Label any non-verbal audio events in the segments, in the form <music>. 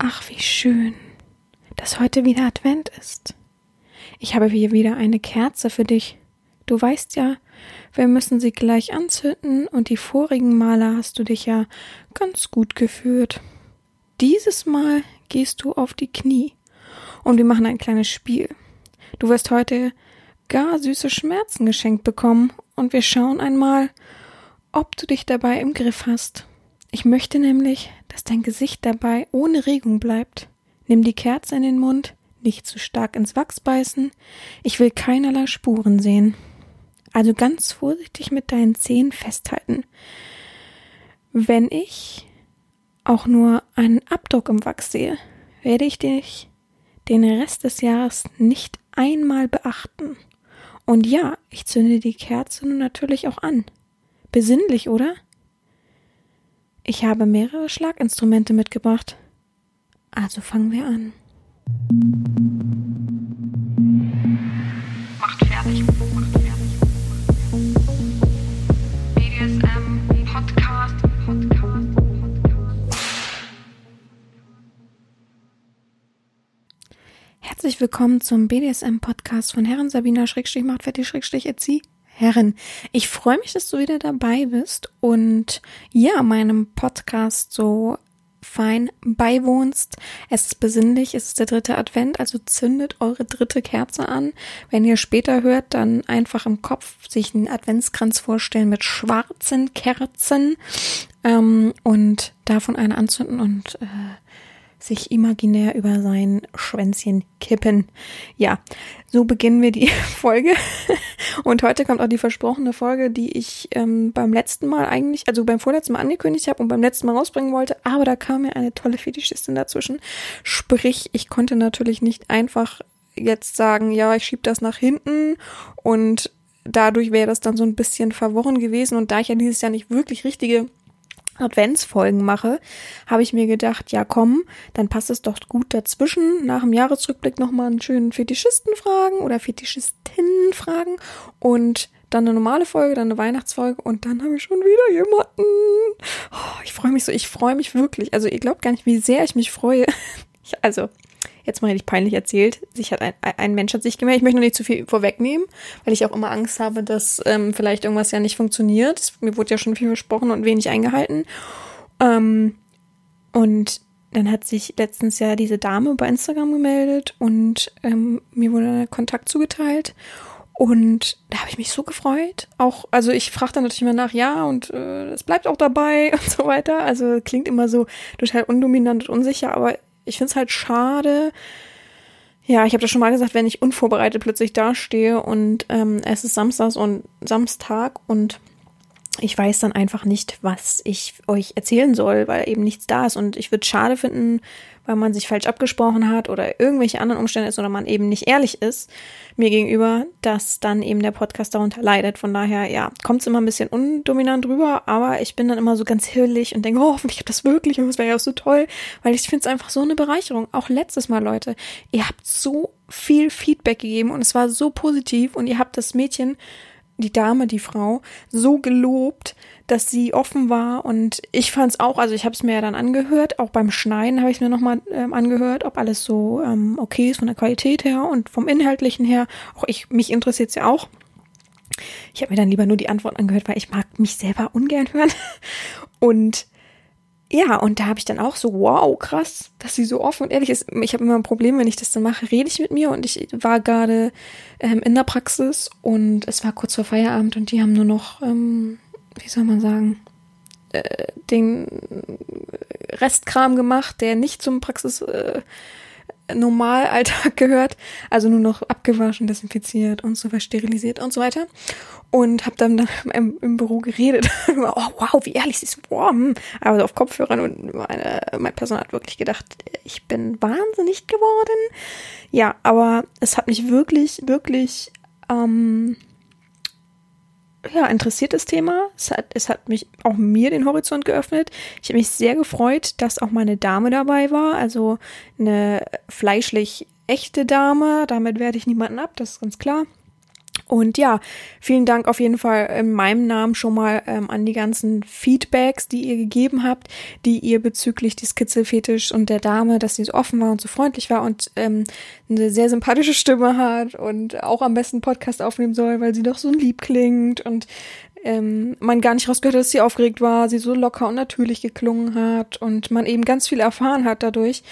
Ach, wie schön, dass heute wieder Advent ist. Ich habe hier wieder eine Kerze für dich. Du weißt ja, wir müssen sie gleich anzünden und die vorigen Male hast du dich ja ganz gut geführt. Dieses Mal gehst du auf die Knie und wir machen ein kleines Spiel. Du wirst heute gar süße Schmerzen geschenkt bekommen und wir schauen einmal, ob du dich dabei im Griff hast. Ich möchte nämlich, dass dein Gesicht dabei ohne Regung bleibt. Nimm die Kerze in den Mund, nicht zu stark ins Wachs beißen. Ich will keinerlei Spuren sehen. Also ganz vorsichtig mit deinen Zehen festhalten. Wenn ich auch nur einen Abdruck im Wachs sehe, werde ich dich den Rest des Jahres nicht einmal beachten. Und ja, ich zünde die Kerze nun natürlich auch an. Besinnlich, oder? Ich habe mehrere Schlaginstrumente mitgebracht. Also fangen wir an. Macht fertig. Macht fertig. BDSM Podcast. Podcast. Herzlich willkommen zum BDSM-Podcast von Herren Sabina Schrägstrich macht fertig Schrägstrich Erzieh. Herren, ich freue mich, dass du wieder dabei bist und ja, meinem Podcast so fein beiwohnst. Es ist besinnlich, es ist der dritte Advent, also zündet eure dritte Kerze an. Wenn ihr später hört, dann einfach im Kopf sich einen Adventskranz vorstellen mit schwarzen Kerzen ähm, und davon eine anzünden und äh, sich imaginär über sein Schwänzchen kippen. Ja, so beginnen wir die <laughs> Folge. Und heute kommt auch die versprochene Folge, die ich ähm, beim letzten Mal eigentlich, also beim vorletzten Mal angekündigt habe und beim letzten Mal rausbringen wollte. Aber da kam mir eine tolle Fetischistin dazwischen. Sprich, ich konnte natürlich nicht einfach jetzt sagen, ja, ich schieb das nach hinten und dadurch wäre das dann so ein bisschen verworren gewesen. Und da ich ja dieses Jahr nicht wirklich richtige Adventsfolgen mache, habe ich mir gedacht, ja komm, dann passt es doch gut dazwischen, nach dem Jahresrückblick nochmal einen schönen Fetischisten fragen oder Fetischistinnen fragen und dann eine normale Folge, dann eine Weihnachtsfolge und dann habe ich schon wieder jemanden. Oh, ich freue mich so, ich freue mich wirklich. Also ihr glaubt gar nicht, wie sehr ich mich freue. <laughs> Ich, also jetzt mal richtig peinlich erzählt. Sich hat ein, ein Mensch hat sich gemeldet. Ich möchte noch nicht zu viel vorwegnehmen, weil ich auch immer Angst habe, dass ähm, vielleicht irgendwas ja nicht funktioniert. Mir wurde ja schon viel versprochen und wenig eingehalten. Ähm, und dann hat sich letztens ja diese Dame bei Instagram gemeldet und ähm, mir wurde Kontakt zugeteilt. Und da habe ich mich so gefreut. Auch, also ich frage dann natürlich immer nach, ja, und äh, es bleibt auch dabei <laughs> und so weiter. Also klingt immer so total undominant und unsicher, aber ich finde es halt schade. Ja, ich habe das schon mal gesagt, wenn ich unvorbereitet plötzlich dastehe und ähm, es ist Samstags und Samstag und ich weiß dann einfach nicht, was ich euch erzählen soll, weil eben nichts da ist. Und ich würde schade finden, weil man sich falsch abgesprochen hat oder irgendwelche anderen Umstände ist oder man eben nicht ehrlich ist mir gegenüber, dass dann eben der Podcast darunter leidet. Von daher, ja, kommt es immer ein bisschen undominant rüber, aber ich bin dann immer so ganz hirlig und denke, oh, hoffentlich hat das wirklich und das wäre ja auch so toll, weil ich finde es einfach so eine Bereicherung. Auch letztes Mal, Leute, ihr habt so viel Feedback gegeben und es war so positiv und ihr habt das Mädchen die Dame, die Frau, so gelobt, dass sie offen war und ich fand es auch, also ich habe es mir ja dann angehört, auch beim Schneiden habe ich mir nochmal ähm, angehört, ob alles so ähm, okay ist von der Qualität her und vom Inhaltlichen her. Auch ich, mich interessiert es ja auch. Ich habe mir dann lieber nur die Antwort angehört, weil ich mag mich selber ungern hören. <laughs> Und ja, und da habe ich dann auch so, wow, krass, dass sie so offen und ehrlich ist. Ich habe immer ein Problem, wenn ich das dann mache, rede ich mit mir und ich war gerade ähm, in der Praxis und es war kurz vor Feierabend und die haben nur noch, ähm, wie soll man sagen, äh, den Restkram gemacht, der nicht zum Praxis äh, Normalalltag gehört, also nur noch abgewaschen, desinfiziert und so weiter, sterilisiert und so weiter. Und habe dann, dann im, im, Büro geredet. <laughs> oh, wow, wie ehrlich sie ist. Hm. Aber so auf Kopfhörern und meine, mein Personal hat wirklich gedacht, ich bin wahnsinnig geworden. Ja, aber es hat mich wirklich, wirklich ähm, ja, interessiertes Thema. Es hat, es hat mich auch mir den Horizont geöffnet. Ich habe mich sehr gefreut, dass auch meine Dame dabei war. Also eine fleischlich echte Dame. Damit werde ich niemanden ab, das ist ganz klar. Und ja, vielen Dank auf jeden Fall in meinem Namen schon mal ähm, an die ganzen Feedbacks, die ihr gegeben habt, die ihr bezüglich des Kitzelfetisch und der Dame, dass sie so offen war und so freundlich war und ähm, eine sehr sympathische Stimme hat und auch am besten Podcast aufnehmen soll, weil sie doch so lieb klingt und ähm, man gar nicht rausgehört hat, dass sie aufgeregt war, sie so locker und natürlich geklungen hat und man eben ganz viel erfahren hat dadurch,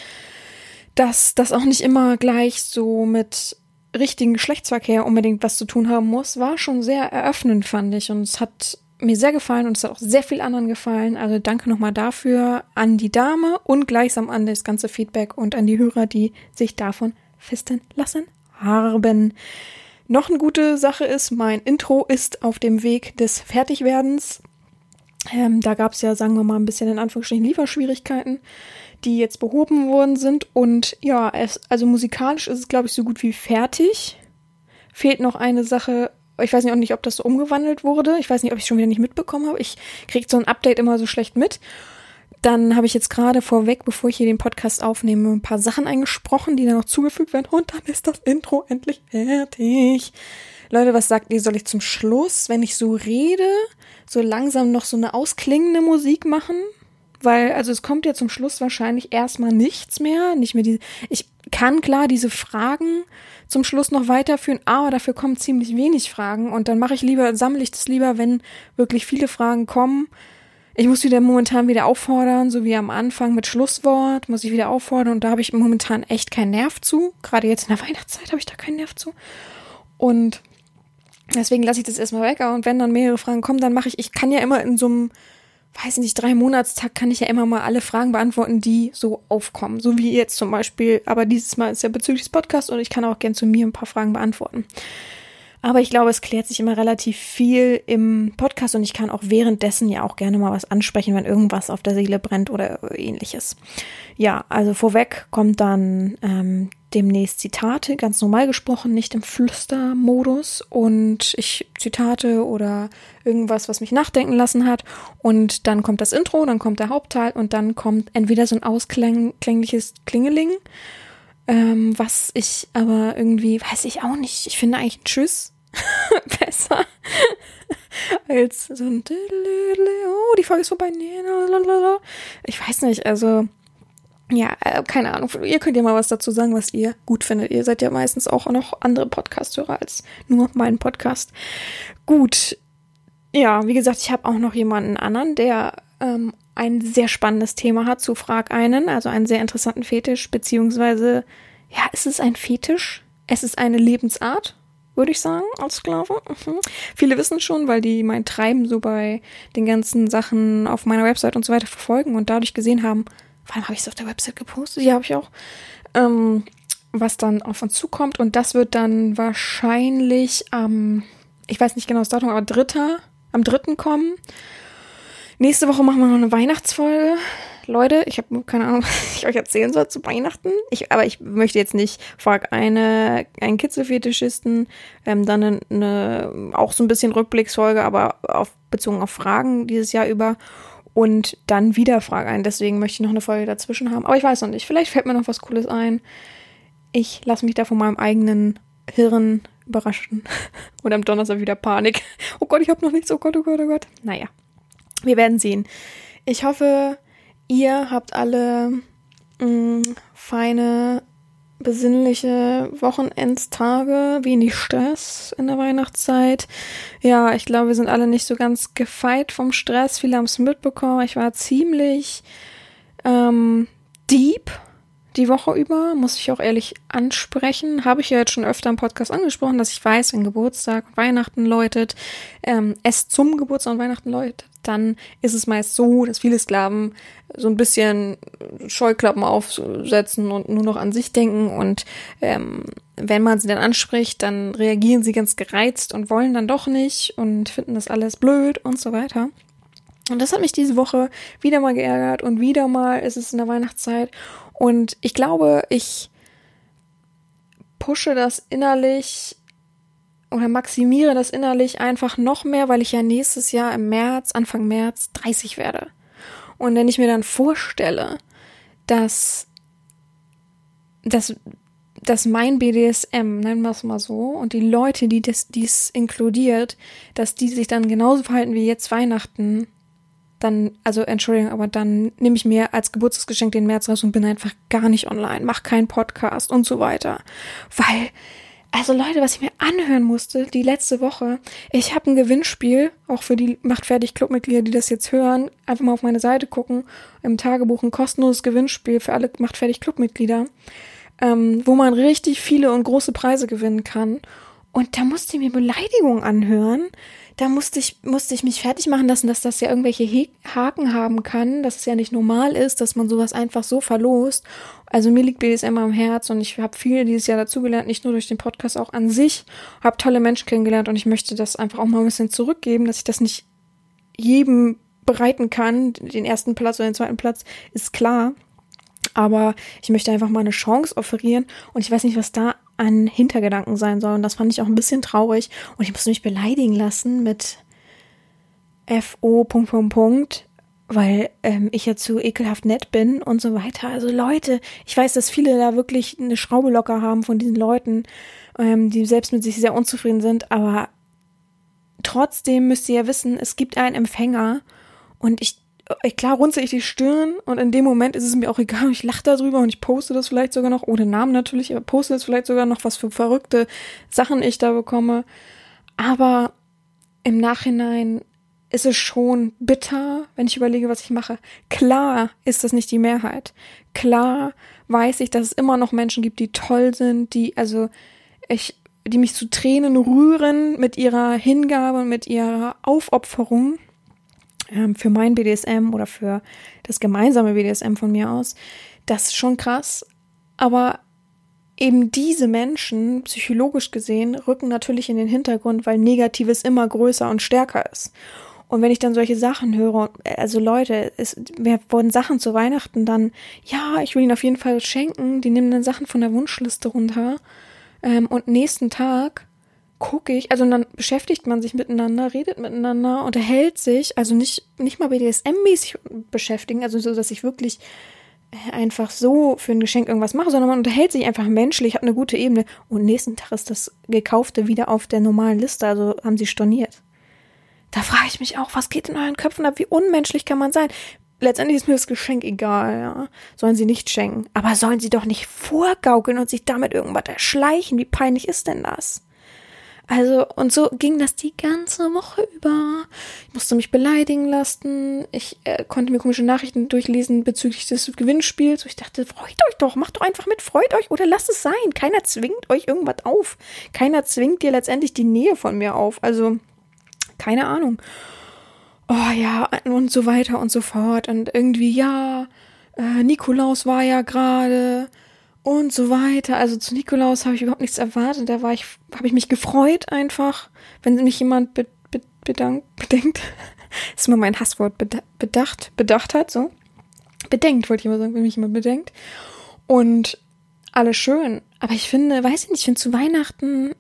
dass das auch nicht immer gleich so mit richtigen Geschlechtsverkehr unbedingt was zu tun haben muss, war schon sehr eröffnend, fand ich. Und es hat mir sehr gefallen und es hat auch sehr viel anderen gefallen. Also danke nochmal dafür an die Dame und gleichsam an das ganze Feedback und an die Hörer, die sich davon festen lassen haben. Noch eine gute Sache ist, mein Intro ist auf dem Weg des Fertigwerdens. Ähm, da gab es ja, sagen wir mal, ein bisschen in Anführungsstrichen Lieferschwierigkeiten die jetzt behoben worden sind. Und ja, es, also musikalisch ist es, glaube ich, so gut wie fertig. Fehlt noch eine Sache. Ich weiß auch nicht, ob das so umgewandelt wurde. Ich weiß nicht, ob ich es schon wieder nicht mitbekommen habe. Ich kriege so ein Update immer so schlecht mit. Dann habe ich jetzt gerade vorweg, bevor ich hier den Podcast aufnehme, ein paar Sachen eingesprochen, die dann noch zugefügt werden. Und dann ist das Intro endlich fertig. Leute, was sagt ihr? Soll ich zum Schluss, wenn ich so rede, so langsam noch so eine ausklingende Musik machen? Weil, also es kommt ja zum Schluss wahrscheinlich erstmal nichts mehr, nicht mehr die, ich kann klar diese Fragen zum Schluss noch weiterführen, aber dafür kommen ziemlich wenig Fragen und dann mache ich lieber, sammle ich das lieber, wenn wirklich viele Fragen kommen. Ich muss wieder momentan wieder auffordern, so wie am Anfang mit Schlusswort, muss ich wieder auffordern und da habe ich momentan echt keinen Nerv zu. Gerade jetzt in der Weihnachtszeit habe ich da keinen Nerv zu. Und deswegen lasse ich das erstmal weg. Und wenn dann mehrere Fragen kommen, dann mache ich, ich kann ja immer in so einem weiß nicht, drei Monatstag kann ich ja immer mal alle Fragen beantworten, die so aufkommen. So wie jetzt zum Beispiel. Aber dieses Mal ist ja bezüglich des Podcasts und ich kann auch gern zu mir ein paar Fragen beantworten. Aber ich glaube, es klärt sich immer relativ viel im Podcast und ich kann auch währenddessen ja auch gerne mal was ansprechen, wenn irgendwas auf der Seele brennt oder ähnliches. Ja, also vorweg kommt dann ähm, demnächst Zitate, ganz normal gesprochen, nicht im Flüstermodus. Und ich Zitate oder irgendwas, was mich nachdenken lassen hat. Und dann kommt das Intro, dann kommt der Hauptteil und dann kommt entweder so ein ausklängliches Klingeling, ähm, was ich aber irgendwie, weiß ich auch nicht, ich finde eigentlich Tschüss <laughs> besser als so ein oh, die Folge ist vorbei. Ich weiß nicht, also ja, keine Ahnung. Ihr könnt ja mal was dazu sagen, was ihr gut findet. Ihr seid ja meistens auch noch andere Podcast-Hörer als nur meinen Podcast. Gut. Ja, wie gesagt, ich habe auch noch jemanden anderen, der ähm, ein sehr spannendes Thema hat zu Frag einen, also einen sehr interessanten Fetisch, beziehungsweise, ja, ist es ein Fetisch? Es ist eine Lebensart, würde ich sagen, als Sklave. Mhm. Viele wissen schon, weil die mein Treiben so bei den ganzen Sachen auf meiner Website und so weiter verfolgen und dadurch gesehen haben, vor allem habe ich es auf der Website gepostet, ja, habe ich auch, ähm, was dann auf uns zukommt. Und das wird dann wahrscheinlich am, ich weiß nicht genau das Datum, aber dritter, am dritten kommen. Nächste Woche machen wir noch eine Weihnachtsfolge. Leute, ich habe keine Ahnung, <laughs> was ich euch erzählen soll zu Weihnachten. Ich, aber ich möchte jetzt nicht, frag eine, einen Kitzelfetischisten, ähm, dann eine, eine, auch so ein bisschen Rückblicksfolge, aber auf, bezogen auf Fragen dieses Jahr über und dann wieder Frage ein. Deswegen möchte ich noch eine Folge dazwischen haben. Aber ich weiß noch nicht. Vielleicht fällt mir noch was Cooles ein. Ich lasse mich da von meinem eigenen Hirn überraschen. <laughs> Und am Donnerstag wieder Panik. Oh Gott, ich habe noch nichts. Oh Gott, oh Gott, oh Gott. Naja, wir werden sehen. Ich hoffe, ihr habt alle mh, mm, feine besinnliche Wochenendstage, wenig Stress in der Weihnachtszeit. Ja, ich glaube, wir sind alle nicht so ganz gefeit vom Stress. Viele haben es mitbekommen. Ich war ziemlich ähm, deep die Woche über, muss ich auch ehrlich ansprechen. Habe ich ja jetzt schon öfter im Podcast angesprochen, dass ich weiß, wenn Geburtstag und Weihnachten läutet, ähm, es zum Geburtstag und Weihnachten läutet, dann ist es meist so, dass viele Sklaven so ein bisschen Scheuklappen aufsetzen und nur noch an sich denken. Und ähm, wenn man sie dann anspricht, dann reagieren sie ganz gereizt und wollen dann doch nicht und finden das alles blöd und so weiter. Und das hat mich diese Woche wieder mal geärgert und wieder mal ist es in der Weihnachtszeit. Und ich glaube, ich pushe das innerlich oder maximiere das innerlich einfach noch mehr, weil ich ja nächstes Jahr im März, Anfang März 30 werde. Und wenn ich mir dann vorstelle, dass, dass dass mein BDSM, nennen wir es mal so, und die Leute, die das, dies inkludiert, dass die sich dann genauso verhalten wie jetzt Weihnachten, dann, also Entschuldigung, aber dann nehme ich mir als Geburtstagsgeschenk den März raus und bin einfach gar nicht online, mach keinen Podcast und so weiter. Weil, also Leute, was ich mir anhören musste, die letzte Woche, ich habe ein Gewinnspiel, auch für die Macht fertig Clubmitglieder, die das jetzt hören, einfach mal auf meine Seite gucken, im Tagebuch ein kostenloses Gewinnspiel für alle Macht fertig Clubmitglieder, ähm, wo man richtig viele und große Preise gewinnen kann. Und da musste ich mir Beleidigungen anhören. Da musste ich, musste ich mich fertig machen lassen, dass das ja irgendwelche He Haken haben kann, dass es ja nicht normal ist, dass man sowas einfach so verlost. Also mir liegt BDSM am Herz und ich habe viel dieses Jahr dazugelernt, nicht nur durch den Podcast, auch an sich. Habe tolle Menschen kennengelernt und ich möchte das einfach auch mal ein bisschen zurückgeben, dass ich das nicht jedem bereiten kann. Den ersten Platz oder den zweiten Platz ist klar. Aber ich möchte einfach mal eine Chance offerieren und ich weiß nicht, was da an Hintergedanken sein soll. Und das fand ich auch ein bisschen traurig. Und ich musste mich beleidigen lassen mit FO. Punkt, Punkt, Punkt, weil ähm, ich ja zu ekelhaft nett bin und so weiter. Also Leute, ich weiß, dass viele da wirklich eine Schraube locker haben von diesen Leuten, ähm, die selbst mit sich sehr unzufrieden sind, aber trotzdem müsst ihr ja wissen, es gibt einen Empfänger und ich klar runze ich die Stirn und in dem Moment ist es mir auch egal, <laughs> ich lache darüber und ich poste das vielleicht sogar noch, ohne Namen natürlich, aber poste das vielleicht sogar noch, was für verrückte Sachen ich da bekomme. Aber im Nachhinein ist es schon bitter, wenn ich überlege, was ich mache. Klar ist das nicht die Mehrheit. Klar weiß ich, dass es immer noch Menschen gibt, die toll sind, die, also, ich, die mich zu Tränen rühren mit ihrer Hingabe und mit ihrer Aufopferung für mein BDSM oder für das gemeinsame BDSM von mir aus, das ist schon krass. Aber eben diese Menschen, psychologisch gesehen, rücken natürlich in den Hintergrund, weil Negatives immer größer und stärker ist. Und wenn ich dann solche Sachen höre, also Leute, es, mir wurden Sachen zu Weihnachten dann, ja, ich will ihnen auf jeden Fall schenken, die nehmen dann Sachen von der Wunschliste runter. Ähm, und nächsten Tag gucke ich, also dann beschäftigt man sich miteinander, redet miteinander, unterhält sich, also nicht, nicht mal BDSM-mäßig beschäftigen, also so, dass ich wirklich äh, einfach so für ein Geschenk irgendwas mache, sondern man unterhält sich einfach menschlich, hat eine gute Ebene und nächsten Tag ist das Gekaufte wieder auf der normalen Liste, also haben sie storniert. Da frage ich mich auch, was geht in euren Köpfen ab? Wie unmenschlich kann man sein? Letztendlich ist mir das Geschenk egal, ja. Sollen sie nicht schenken. Aber sollen sie doch nicht vorgaukeln und sich damit irgendwas erschleichen? Wie peinlich ist denn das? Also, und so ging das die ganze Woche über. Ich musste mich beleidigen lassen. Ich äh, konnte mir komische Nachrichten durchlesen bezüglich des Gewinnspiels. Und ich dachte, freut euch doch, macht doch einfach mit, freut euch oder lasst es sein. Keiner zwingt euch irgendwas auf. Keiner zwingt dir letztendlich die Nähe von mir auf. Also, keine Ahnung. Oh ja, und so weiter und so fort. Und irgendwie, ja, äh, Nikolaus war ja gerade und so weiter. Also zu Nikolaus habe ich überhaupt nichts erwartet. Da war ich, habe ich mich gefreut einfach, wenn mich jemand be, be, bedankt, bedenkt. <laughs> Das ist immer mein Hasswort, bedacht, bedacht hat, so. Bedenkt, wollte ich immer sagen, wenn mich jemand bedenkt. Und alles schön. Aber ich finde, weiß ich nicht, ich finde zu Weihnachten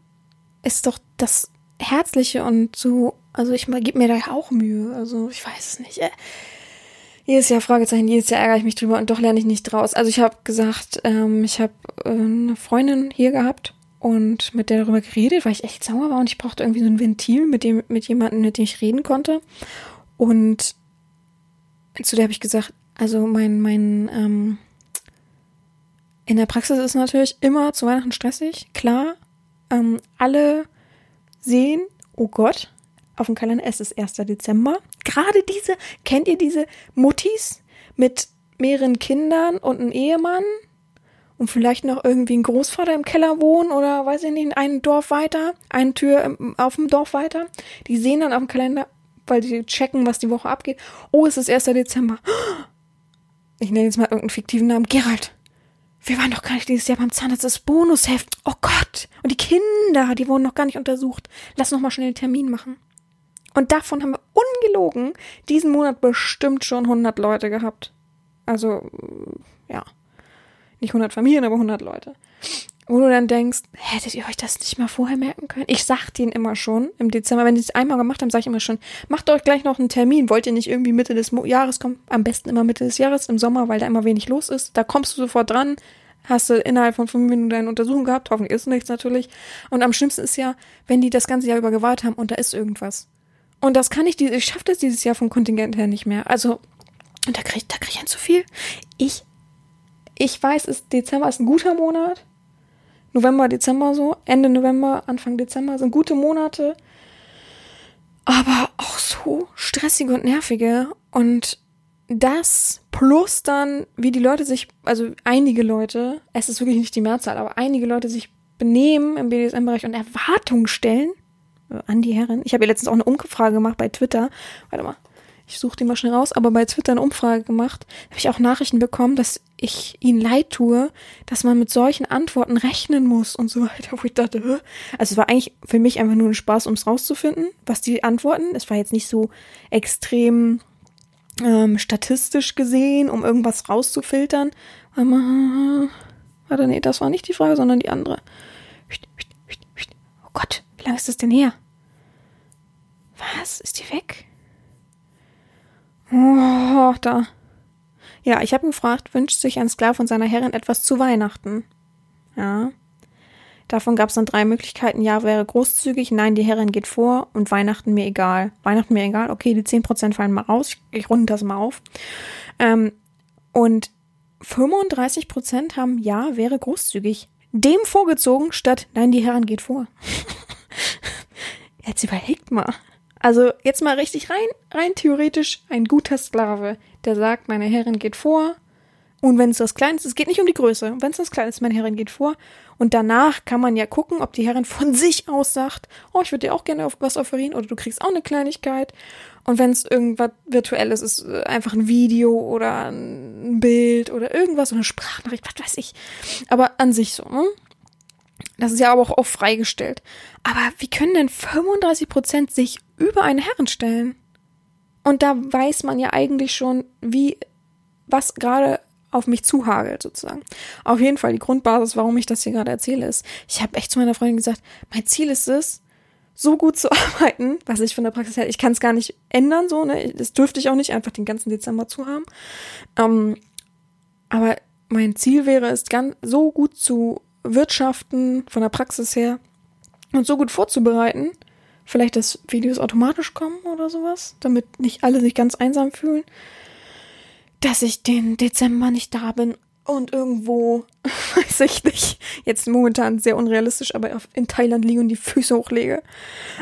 ist doch das Herzliche und so, also ich gebe mir da auch Mühe. Also ich weiß es nicht. Äh, jedes Jahr Fragezeichen, jedes Jahr ärgere ich mich drüber und doch lerne ich nicht draus. Also ich habe gesagt, ähm, ich habe äh, eine Freundin hier gehabt und mit der darüber geredet, weil ich echt sauer war und ich brauchte irgendwie so ein Ventil, mit dem mit jemandem, mit dem ich reden konnte. Und zu der habe ich gesagt, also mein mein ähm, in der Praxis ist natürlich immer zu Weihnachten stressig, klar. Ähm, alle sehen, oh Gott, auf dem Kalender, es ist 1. Dezember. Gerade diese, kennt ihr diese Muttis mit mehreren Kindern und einem Ehemann? Und vielleicht noch irgendwie ein Großvater im Keller wohnen oder weiß ich nicht, ein Dorf weiter, eine Tür auf dem Dorf weiter. Die sehen dann auf dem Kalender, weil sie checken, was die Woche abgeht. Oh, es ist 1. Dezember. Ich nenne jetzt mal irgendeinen fiktiven Namen. Gerald. Wir waren doch gar nicht dieses Jahr beim Zahnarzt, das Bonusheft. Oh Gott. Und die Kinder, die wurden noch gar nicht untersucht. Lass noch mal schnell einen Termin machen. Und davon haben wir ungelogen diesen Monat bestimmt schon 100 Leute gehabt. Also, ja. Nicht 100 Familien, aber 100 Leute. Wo du dann denkst, hättet ihr euch das nicht mal vorher merken können? Ich sag denen immer schon im Dezember, wenn die es einmal gemacht haben, sage ich immer schon, macht euch gleich noch einen Termin. Wollt ihr nicht irgendwie Mitte des Jahres kommen? Am besten immer Mitte des Jahres, im Sommer, weil da immer wenig los ist. Da kommst du sofort dran. hast du innerhalb von fünf Minuten deine Untersuchung gehabt, hoffentlich ist nichts natürlich. Und am schlimmsten ist ja, wenn die das ganze Jahr über gewartet haben und da ist irgendwas. Und das kann ich, ich schaffe das dieses Jahr vom Kontingent her nicht mehr. Also, und da kriege da krieg ich ein zu viel. Ich, ich weiß, ist, Dezember ist ein guter Monat. November, Dezember so. Ende November, Anfang Dezember sind gute Monate. Aber auch so stressige und nervige. Und das plus dann, wie die Leute sich, also einige Leute, es ist wirklich nicht die Mehrzahl, aber einige Leute sich benehmen im BDSM-Bereich und Erwartungen stellen an die Herren. Ich habe ja letztens auch eine Umfrage gemacht bei Twitter. Warte mal, ich suche die mal schnell raus, aber bei Twitter eine Umfrage gemacht. Habe ich auch Nachrichten bekommen, dass ich ihnen leid tue, dass man mit solchen Antworten rechnen muss und so <laughs> weiter, wo ich dachte, Hö? also es war eigentlich für mich einfach nur ein Spaß, um es rauszufinden, was die antworten. Es war jetzt nicht so extrem ähm, statistisch gesehen, um irgendwas rauszufiltern. Warte, nee, das war nicht die Frage, sondern die andere. Oh Gott, lange ist das denn her? Was? Ist die weg? Oh, da. Ja, ich habe gefragt, wünscht sich ein Sklav von seiner Herrin etwas zu Weihnachten? Ja. Davon gab es dann drei Möglichkeiten. Ja, wäre großzügig, nein, die Herrin geht vor und Weihnachten mir egal. Weihnachten mir egal, okay, die 10% fallen mal raus. Ich, ich runde das mal auf. Ähm, und 35% haben ja, wäre großzügig. Dem vorgezogen statt, nein, die Herrin geht vor. <laughs> Jetzt überlegt mal. Also jetzt mal richtig rein, rein theoretisch ein guter Sklave, der sagt, meine Herrin geht vor. Und wenn es das Kleinste ist, es geht nicht um die Größe. Wenn es das Kleinste ist, meine Herrin geht vor. Und danach kann man ja gucken, ob die Herrin von <laughs> sich aus sagt, oh, ich würde dir auch gerne was offerieren oder du kriegst auch eine Kleinigkeit. Und wenn es irgendwas Virtuelles ist, äh, einfach ein Video oder ein Bild oder irgendwas, oder eine Sprachnachricht, was weiß ich. Aber an sich so, ne? Das ist ja aber auch oft freigestellt. Aber wie können denn 35 Prozent sich über einen Herren stellen? Und da weiß man ja eigentlich schon, wie, was gerade auf mich zuhagelt, sozusagen. Auf jeden Fall die Grundbasis, warum ich das hier gerade erzähle, ist, ich habe echt zu meiner Freundin gesagt, mein Ziel ist es, so gut zu <laughs> arbeiten, was ich von der Praxis her, ich kann es gar nicht ändern, so, ne? Das dürfte ich auch nicht, einfach den ganzen Dezember zu haben. Ähm, aber mein Ziel wäre es, ganz so gut zu wirtschaften, von der Praxis her, und so gut vorzubereiten, vielleicht, dass Videos automatisch kommen oder sowas, damit nicht alle sich ganz einsam fühlen, dass ich den Dezember nicht da bin und irgendwo, <laughs> weiß ich nicht, jetzt momentan sehr unrealistisch, aber in Thailand liege und die Füße hochlege.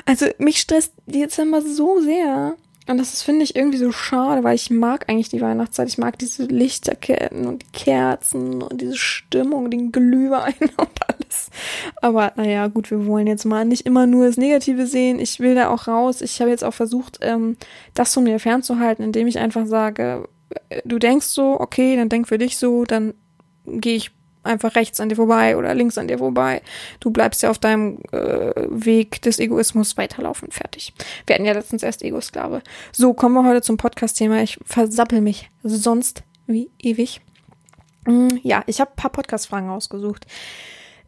Also mich stresst Dezember so sehr. Und das finde ich, irgendwie so schade, weil ich mag eigentlich die Weihnachtszeit. Ich mag diese Lichterketten und die Kerzen und diese Stimmung, den Glühwein <laughs> und alles. Aber naja, gut, wir wollen jetzt mal nicht immer nur das Negative sehen. Ich will da auch raus. Ich habe jetzt auch versucht, ähm, das von mir fernzuhalten, indem ich einfach sage, äh, du denkst so, okay, dann denk für dich so, dann gehe ich einfach rechts an dir vorbei oder links an dir vorbei. Du bleibst ja auf deinem äh, Weg des Egoismus weiterlaufen. Fertig. Wir hatten ja letztens erst Ego-Sklave. So, kommen wir heute zum Podcast-Thema. Ich versappel mich sonst wie ewig. Mm, ja, ich habe ein paar Podcast-Fragen ausgesucht.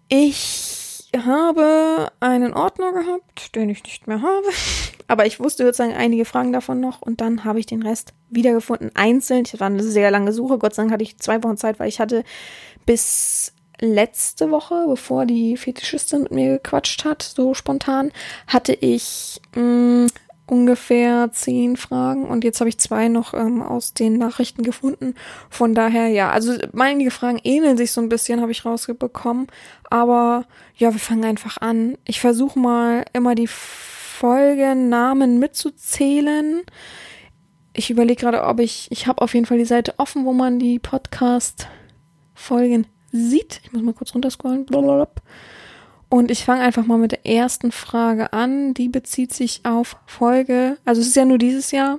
Ich habe einen Ordner gehabt, den ich nicht mehr habe. <laughs> Aber ich wusste sozusagen einige Fragen davon noch und dann habe ich den Rest wiedergefunden, einzeln. Ich war eine sehr lange Suche. Gott sei Dank hatte ich zwei Wochen Zeit, weil ich hatte bis letzte Woche, bevor die Fetischistin mit mir gequatscht hat, so spontan, hatte ich mh, mm, ungefähr zehn Fragen und jetzt habe ich zwei noch ähm, aus den Nachrichten gefunden. Von daher, ja, also einige Fragen ähneln sich so ein bisschen, habe ich rausbekommen. Aber ja, wir fangen einfach an. Ich versuche mal immer die Folgennamen mitzuzählen. Ich überlege gerade, ob ich, ich habe auf jeden Fall die Seite offen, wo man die Podcast-Folgen sieht. Ich muss mal kurz runterscrollen. Blablabla. Und ich fange einfach mal mit der ersten Frage an. Die bezieht sich auf Folge, also es ist ja nur dieses Jahr,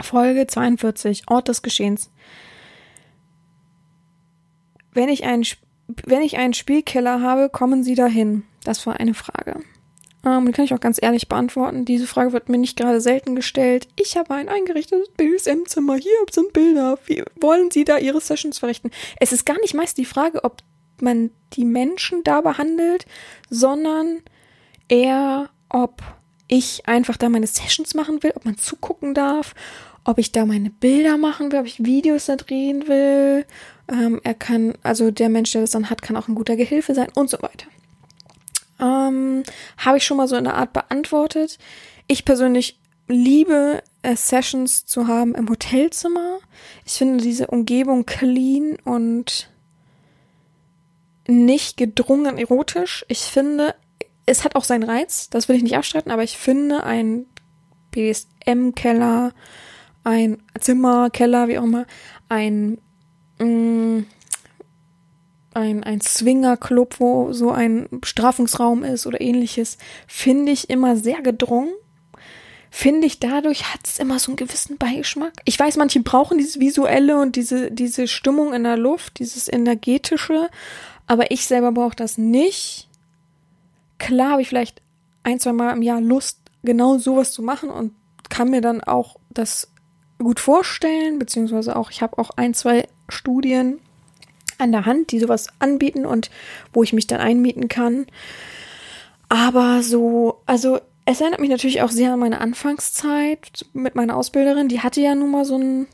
Folge 42, Ort des Geschehens. Wenn ich einen, wenn ich einen Spielkeller habe, kommen Sie dahin? Das war eine Frage. Ähm, die kann ich auch ganz ehrlich beantworten. Diese Frage wird mir nicht gerade selten gestellt. Ich habe ein eingerichtetes BSM-Zimmer. Hier sind Bilder. Wie wollen Sie da Ihre Sessions verrichten? Es ist gar nicht meist die Frage, ob man die Menschen da behandelt, sondern eher, ob ich einfach da meine Sessions machen will, ob man zugucken darf, ob ich da meine Bilder machen will, ob ich Videos da drehen will, Ähm, er kann, also der Mensch, der das dann hat, kann auch ein guter Gehilfe sein und so weiter. Ähm, Habe ich schon mal so in der Art beantwortet. Ich persönlich liebe äh, Sessions zu haben im Hotelzimmer. Ich finde diese Umgebung clean und nicht gedrungen erotisch. Ich finde, es hat auch seinen Reiz, das will ich nicht abstreiten, aber ich finde ein BSM-Keller, ein Zimmer, Keller, wie auch immer, ein mh, ein, ein Swinger-Club, wo so ein Strafungsraum ist oder ähnliches, finde ich immer sehr gedrungen. Finde ich, dadurch hat es immer so einen gewissen Beigeschmack. Ich weiß, manche brauchen dieses Visuelle und diese, diese Stimmung in der Luft, dieses Energetische, aber ich selber brauche das nicht. Klar habe ich vielleicht ein, zwei Mal im Jahr Lust, genau sowas zu machen und kann mir dann auch das gut vorstellen, beziehungsweise auch, ich habe auch ein, zwei Studien an der Hand, die sowas anbieten und wo ich mich dann einmieten kann. Aber so, also es erinnert mich natürlich auch sehr an meine Anfangszeit mit meiner Ausbilderin. Die hatte ja nun mal so ein,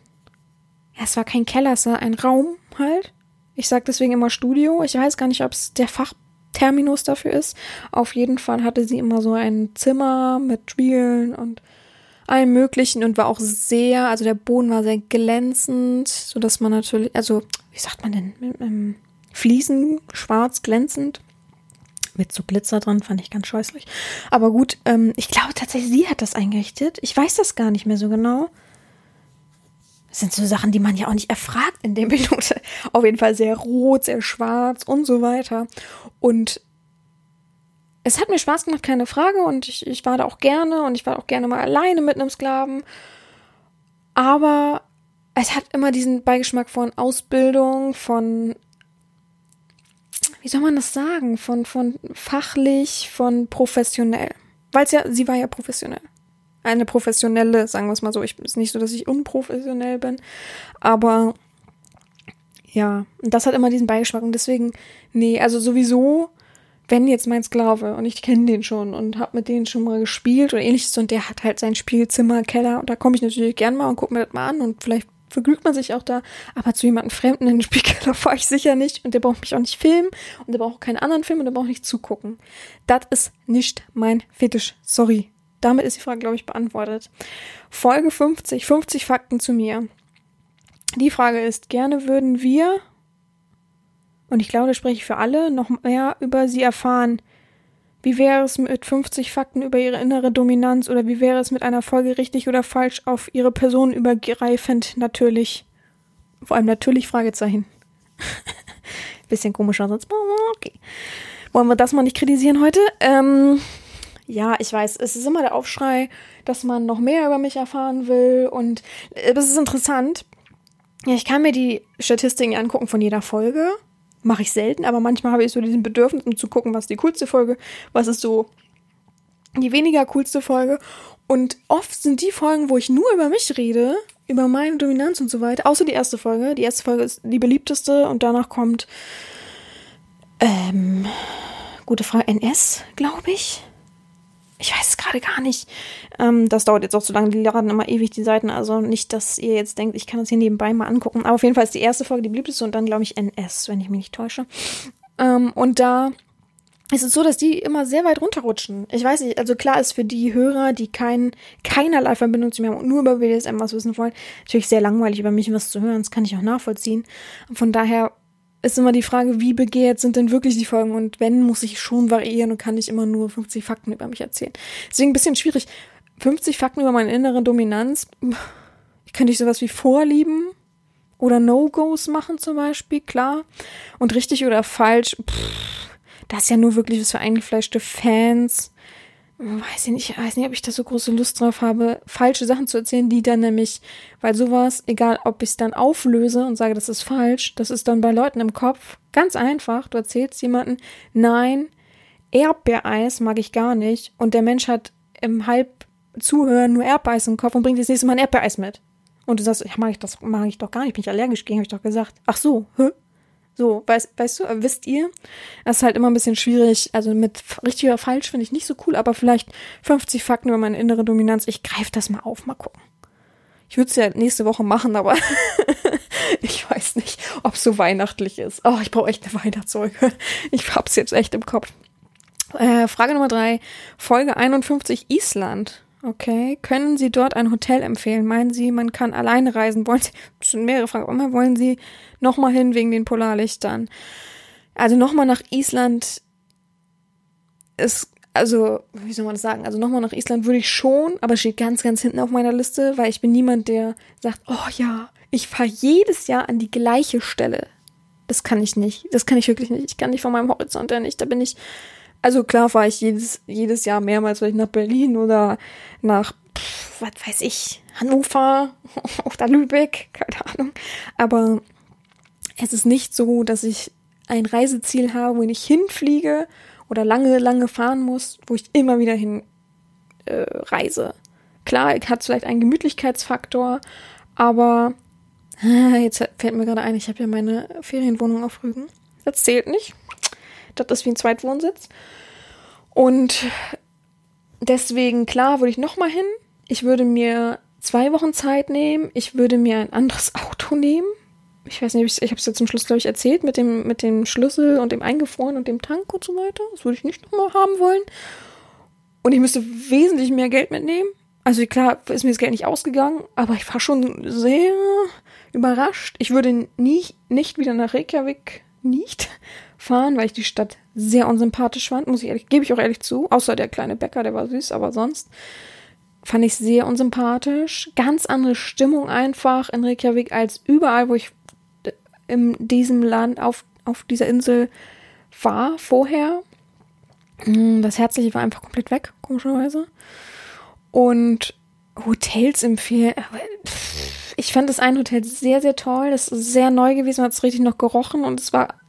ja, es war kein Keller, es war ein Raum halt. Ich sage deswegen immer Studio. Ich weiß gar nicht, ob es der Fachterminus dafür ist. Auf jeden Fall hatte sie immer so ein Zimmer mit Spielen und allem Möglichen und war auch sehr, also der Boden war sehr glänzend, so dass man natürlich, also wie sagt man denn, mit einem Fliesen, schwarz, glänzend. Mit so Glitzer dran, fand ich ganz scheußlich. Aber gut, ähm, ich glaube tatsächlich, sie hat das eingerichtet. Ich weiß das gar nicht mehr so genau. Das sind so Sachen, die man ja auch nicht erfragt in der Minute. <laughs> Auf jeden Fall sehr rot, sehr schwarz und so weiter. Und es hat mir Spaß gemacht, keine Frage. Und ich, ich war da auch gerne und ich war auch gerne mal alleine mit einem Sklaven. Aber es hat immer diesen Beigeschmack von Ausbildung, von wie soll man das sagen, von von fachlich, von professionell, weil ja sie war ja professionell. Eine professionelle, sagen wir es mal so. Ich ist nicht so, dass ich unprofessionell bin, aber ja, das hat immer diesen Beigeschmack und deswegen nee, also sowieso wenn jetzt mein Sklave und ich kenne den schon und habe mit denen schon mal gespielt oder ähnliches und der hat halt sein Spielzimmer, Keller und da komme ich natürlich gern mal und gucke mir das mal an und vielleicht vergnügt man sich auch da. Aber zu jemandem Fremden in den Spielkeller <laughs> fahre ich sicher nicht. Und der braucht mich auch nicht filmen. Und der braucht auch keinen anderen Film und der braucht nicht zugucken. Das ist nicht mein Fetisch. Sorry. Damit ist die Frage, glaube ich, beantwortet. Folge 50. 50 Fakten zu mir. Die Frage ist, gerne würden wir, und ich glaube, da spreche ich für alle, noch mehr über sie erfahren. Wie wäre es mit 50 Fakten über ihre innere Dominanz oder wie wäre es mit einer Folge richtig oder falsch auf ihre Person übergreifend natürlich? Vor allem natürlich Fragezeichen. <laughs> Bisschen komischer Satz. Okay. Wollen wir das mal nicht kritisieren heute? Ähm, ja, ich weiß, es ist immer der Aufschrei, dass man noch mehr über mich erfahren will und es ist interessant. Ich kann mir die Statistiken angucken von jeder Folge Mache ich selten, aber manchmal habe ich so diesen Bedürfnis, um zu gucken, was die coolste Folge, was ist so die weniger coolste Folge. Und oft sind die Folgen, wo ich nur über mich rede, über meine Dominanz und so weiter, außer die erste Folge. Die erste Folge ist die beliebteste und danach kommt, ähm, gute Frage, NS, glaube ich. Ich weiß es gerade gar nicht. Ähm, das dauert jetzt auch zu lange. Die laden immer ewig die Seiten. Also nicht, dass ihr jetzt denkt, ich kann das hier nebenbei mal angucken. Aber auf jeden Fall ist die erste Folge die beliebteste und dann, glaube ich, NS, wenn ich mich nicht täusche. Ähm, und da ist es so, dass die immer sehr weit runterrutschen. Ich weiß nicht, also klar ist für die Hörer, die kein, keinerlei Verbindung zu mir haben und nur über BDSM was wissen wollen, natürlich sehr langweilig über mich was zu hören. Das kann ich auch nachvollziehen. Von daher ist immer die Frage, wie begehrt sind denn wirklich die Folgen und wenn, muss ich schon variieren und kann nicht immer nur 50 Fakten über mich erzählen. Deswegen ein bisschen schwierig. 50 Fakten über meine innere Dominanz. Ich könnte ich sowas wie Vorlieben oder No-Gos machen zum Beispiel, klar. Und richtig oder falsch, pff, das ist ja nur wirklich was für eingefleischte Fans weiß ich nicht, weiß nicht, ob ich da so große Lust drauf habe, falsche Sachen zu erzählen, die dann nämlich, weil sowas, egal ob ich es dann auflöse und sage, das ist falsch, das ist dann bei Leuten im Kopf ganz einfach. Du erzählst jemanden, nein, Erdbeereis mag ich gar nicht und der Mensch hat im halb Zuhören nur Erdbeereis im Kopf und bringt das nächste Mal ein Erdbeereis mit. Und du sagst, ja, mag ich das, mag ich doch gar nicht, bin ich allergisch gegen, habe ich doch gesagt. Ach so, hä? So, weißt, weißt du, wisst ihr? Das ist halt immer ein bisschen schwierig. Also mit richtig oder falsch finde ich nicht so cool, aber vielleicht 50 Fakten über meine innere Dominanz. Ich greife das mal auf, mal gucken. Ich würde es ja nächste Woche machen, aber <laughs> ich weiß nicht. ob es so weihnachtlich ist. Oh, ich brauche echt eine Weihnachtsfolge. Ich hab's jetzt echt im Kopf. Äh, Frage Nummer drei, Folge 51 Island. Okay. Können Sie dort ein Hotel empfehlen? Meinen Sie, man kann alleine reisen? Wollen Sie, das sind mehrere Fragen, immer wollen Sie nochmal hin wegen den Polarlichtern? Also nochmal nach Island ist, also, wie soll man das sagen? Also nochmal nach Island würde ich schon, aber steht ganz, ganz hinten auf meiner Liste, weil ich bin niemand, der sagt, oh ja, ich fahre jedes Jahr an die gleiche Stelle. Das kann ich nicht. Das kann ich wirklich nicht. Ich kann nicht von meinem Horizont her nicht. Da bin ich, also klar fahre ich jedes, jedes Jahr mehrmals vielleicht nach Berlin oder nach, pff, was weiß ich, Hannover <laughs> oder Lübeck, keine Ahnung. Aber es ist nicht so, dass ich ein Reiseziel habe, wo ich hinfliege oder lange, lange fahren muss, wo ich immer wieder hin äh, reise. Klar, hat vielleicht einen Gemütlichkeitsfaktor, aber <laughs> jetzt fällt mir gerade ein, ich habe ja meine Ferienwohnung auf Rügen. Das zählt nicht. Das ist wie ein Zweitwohnsitz. Und deswegen, klar, würde ich nochmal hin. Ich würde mir zwei Wochen Zeit nehmen. Ich würde mir ein anderes Auto nehmen. Ich weiß nicht, ich habe es jetzt zum Schluss, glaube ich, erzählt, mit dem, mit dem Schlüssel und dem Eingefroren und dem Tank und so weiter. Das würde ich nicht nochmal haben wollen. Und ich müsste wesentlich mehr Geld mitnehmen. Also klar, ist mir das Geld nicht ausgegangen, aber ich war schon sehr überrascht. Ich würde nie, nicht wieder nach Reykjavik nicht fahren, weil ich die Stadt sehr unsympathisch fand, muss ich ehrlich, gebe ich auch ehrlich zu. Außer der kleine Bäcker, der war süß, aber sonst fand ich sehr unsympathisch. Ganz andere Stimmung einfach in Reykjavik als überall, wo ich in diesem Land auf, auf dieser Insel war vorher. Mm, das Herzliche war einfach komplett weg, komischerweise. Und Hotels empfehlen. Ich fand das ein Hotel sehr, sehr toll. Das ist sehr neu gewesen, hat es richtig noch gerochen und es war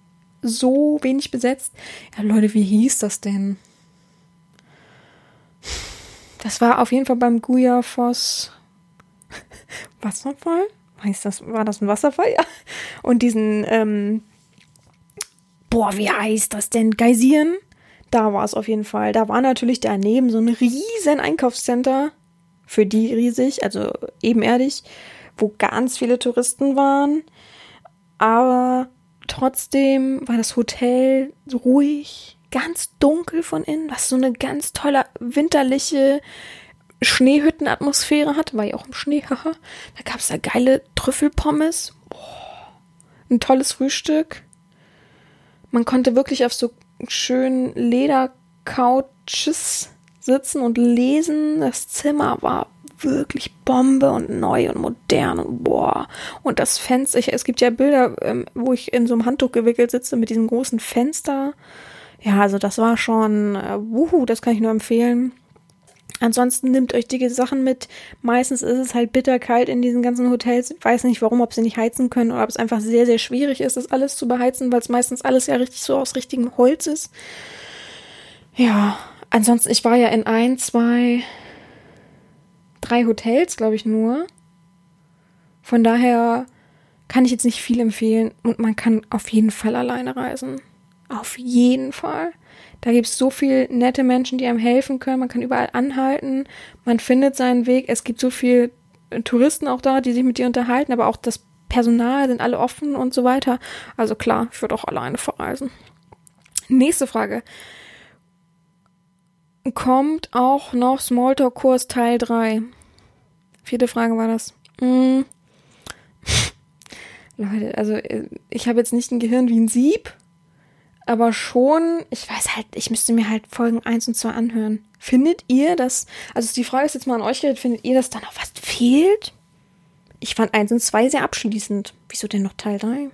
so wenig besetzt. Ja, Leute, wie hieß das denn? Das war auf jeden Fall beim Guyafoss <laughs> Wasserfall. Heißt das, war das ein Wasserfall? Ja. Und diesen, ähm, boah, wie heißt das denn? Geysiren? Da war es auf jeden Fall. Da war natürlich daneben so ein riesen Einkaufscenter. Für die riesig, also ebenerdig, wo ganz viele Touristen waren. Aber trotzdem war das Hotel ruhig, ganz dunkel von innen, was so eine ganz tolle winterliche Schneehüttenatmosphäre hat. War ja auch im Schnee, <laughs> haha. Da gab es da geile Trüffelpommes. Boah, ein tolles Frühstück. Man konnte wirklich auf so schönen Ledercouches sitzen und lesen. Das Zimmer war wirklich Bombe und neu und modern und boah. Und das Fenster, ich, es gibt ja Bilder, ähm, wo ich in so einem Handtuch gewickelt sitze mit diesem großen Fenster. Ja, also das war schon, äh, wuhu, das kann ich nur empfehlen. Ansonsten nimmt euch dicke Sachen mit. Meistens ist es halt bitterkalt in diesen ganzen Hotels. Ich weiß nicht warum, ob sie nicht heizen können oder ob es einfach sehr, sehr schwierig ist, das alles zu beheizen, weil es meistens alles ja richtig so aus richtigem Holz ist. Ja, ansonsten, ich war ja in ein, zwei, drei Hotels, glaube ich, nur. Von daher kann ich jetzt nicht viel empfehlen und man kann auf jeden Fall alleine reisen. Auf jeden Fall. Da gibt es so viele nette Menschen, die einem helfen können. Man kann überall anhalten. Man findet seinen Weg. Es gibt so viele Touristen auch da, die sich mit dir unterhalten, aber auch das Personal sind alle offen und so weiter. Also klar, ich würde auch alleine verreisen. Nächste Frage kommt auch noch Smalltalk-Kurs Teil 3. Vierte Frage war das. Hm. <laughs> Leute, also äh, ich habe jetzt nicht ein Gehirn wie ein Sieb, aber schon, ich weiß halt, ich müsste mir halt Folgen 1 und 2 anhören. Findet ihr das, also die Frage ist jetzt mal an euch gerichtet, findet ihr, dass da noch was fehlt? Ich fand 1 und 2 sehr abschließend. Wieso denn noch Teil 3?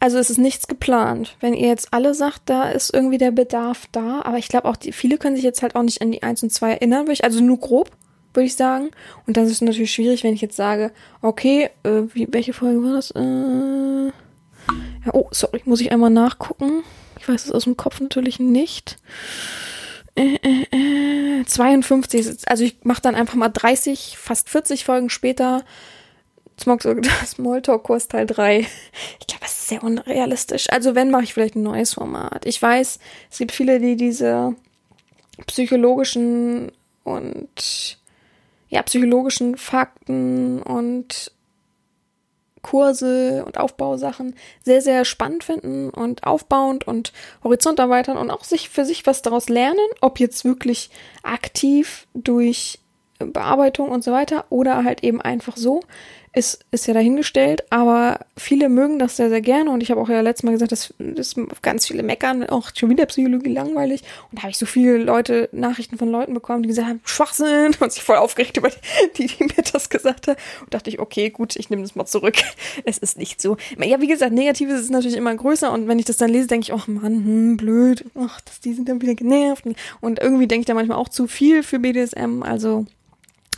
Also es ist nichts geplant. Wenn ihr jetzt alle sagt, da ist irgendwie der Bedarf da, aber ich glaube auch, die, viele können sich jetzt halt auch nicht an die 1 und 2 erinnern, also nur grob, würde ich sagen. Und das ist natürlich schwierig, wenn ich jetzt sage, okay, äh, wie, welche Folge war das? Äh, ja, oh, sorry, muss ich einmal nachgucken. Ich weiß es aus dem Kopf natürlich nicht. Äh, äh, äh, 52, also ich mache dann einfach mal 30, fast 40 Folgen später <laughs> Smalltalk-Kurs Teil 3. Ich glaube, das ist sehr unrealistisch. Also wenn, mache ich vielleicht ein neues Format. Ich weiß, es gibt viele, die diese psychologischen und ja, psychologischen Fakten und Kurse und Aufbausachen sehr, sehr spannend finden und aufbauend und Horizont erweitern und auch sich für sich was daraus lernen, ob jetzt wirklich aktiv durch Bearbeitung und so weiter oder halt eben einfach so, ist, ist ja dahingestellt, aber viele mögen das sehr, sehr gerne. Und ich habe auch ja letztes Mal gesagt, dass, dass ganz viele meckern, auch schon wieder Psychologie langweilig. Und da habe ich so viele Leute, Nachrichten von Leuten bekommen, die gesagt haben, Schwachsinn <laughs> und sich voll aufgeregt über die, die mir das gesagt haben. Und dachte ich, okay, gut, ich nehme das mal zurück. <laughs> Es ist nicht so. Ja, wie gesagt, Negatives ist natürlich immer größer. Und wenn ich das dann lese, denke ich, oh Mann, hm, blöd, ach, die sind dann wieder genervt. Und irgendwie denke ich da manchmal auch zu viel für BDSM, also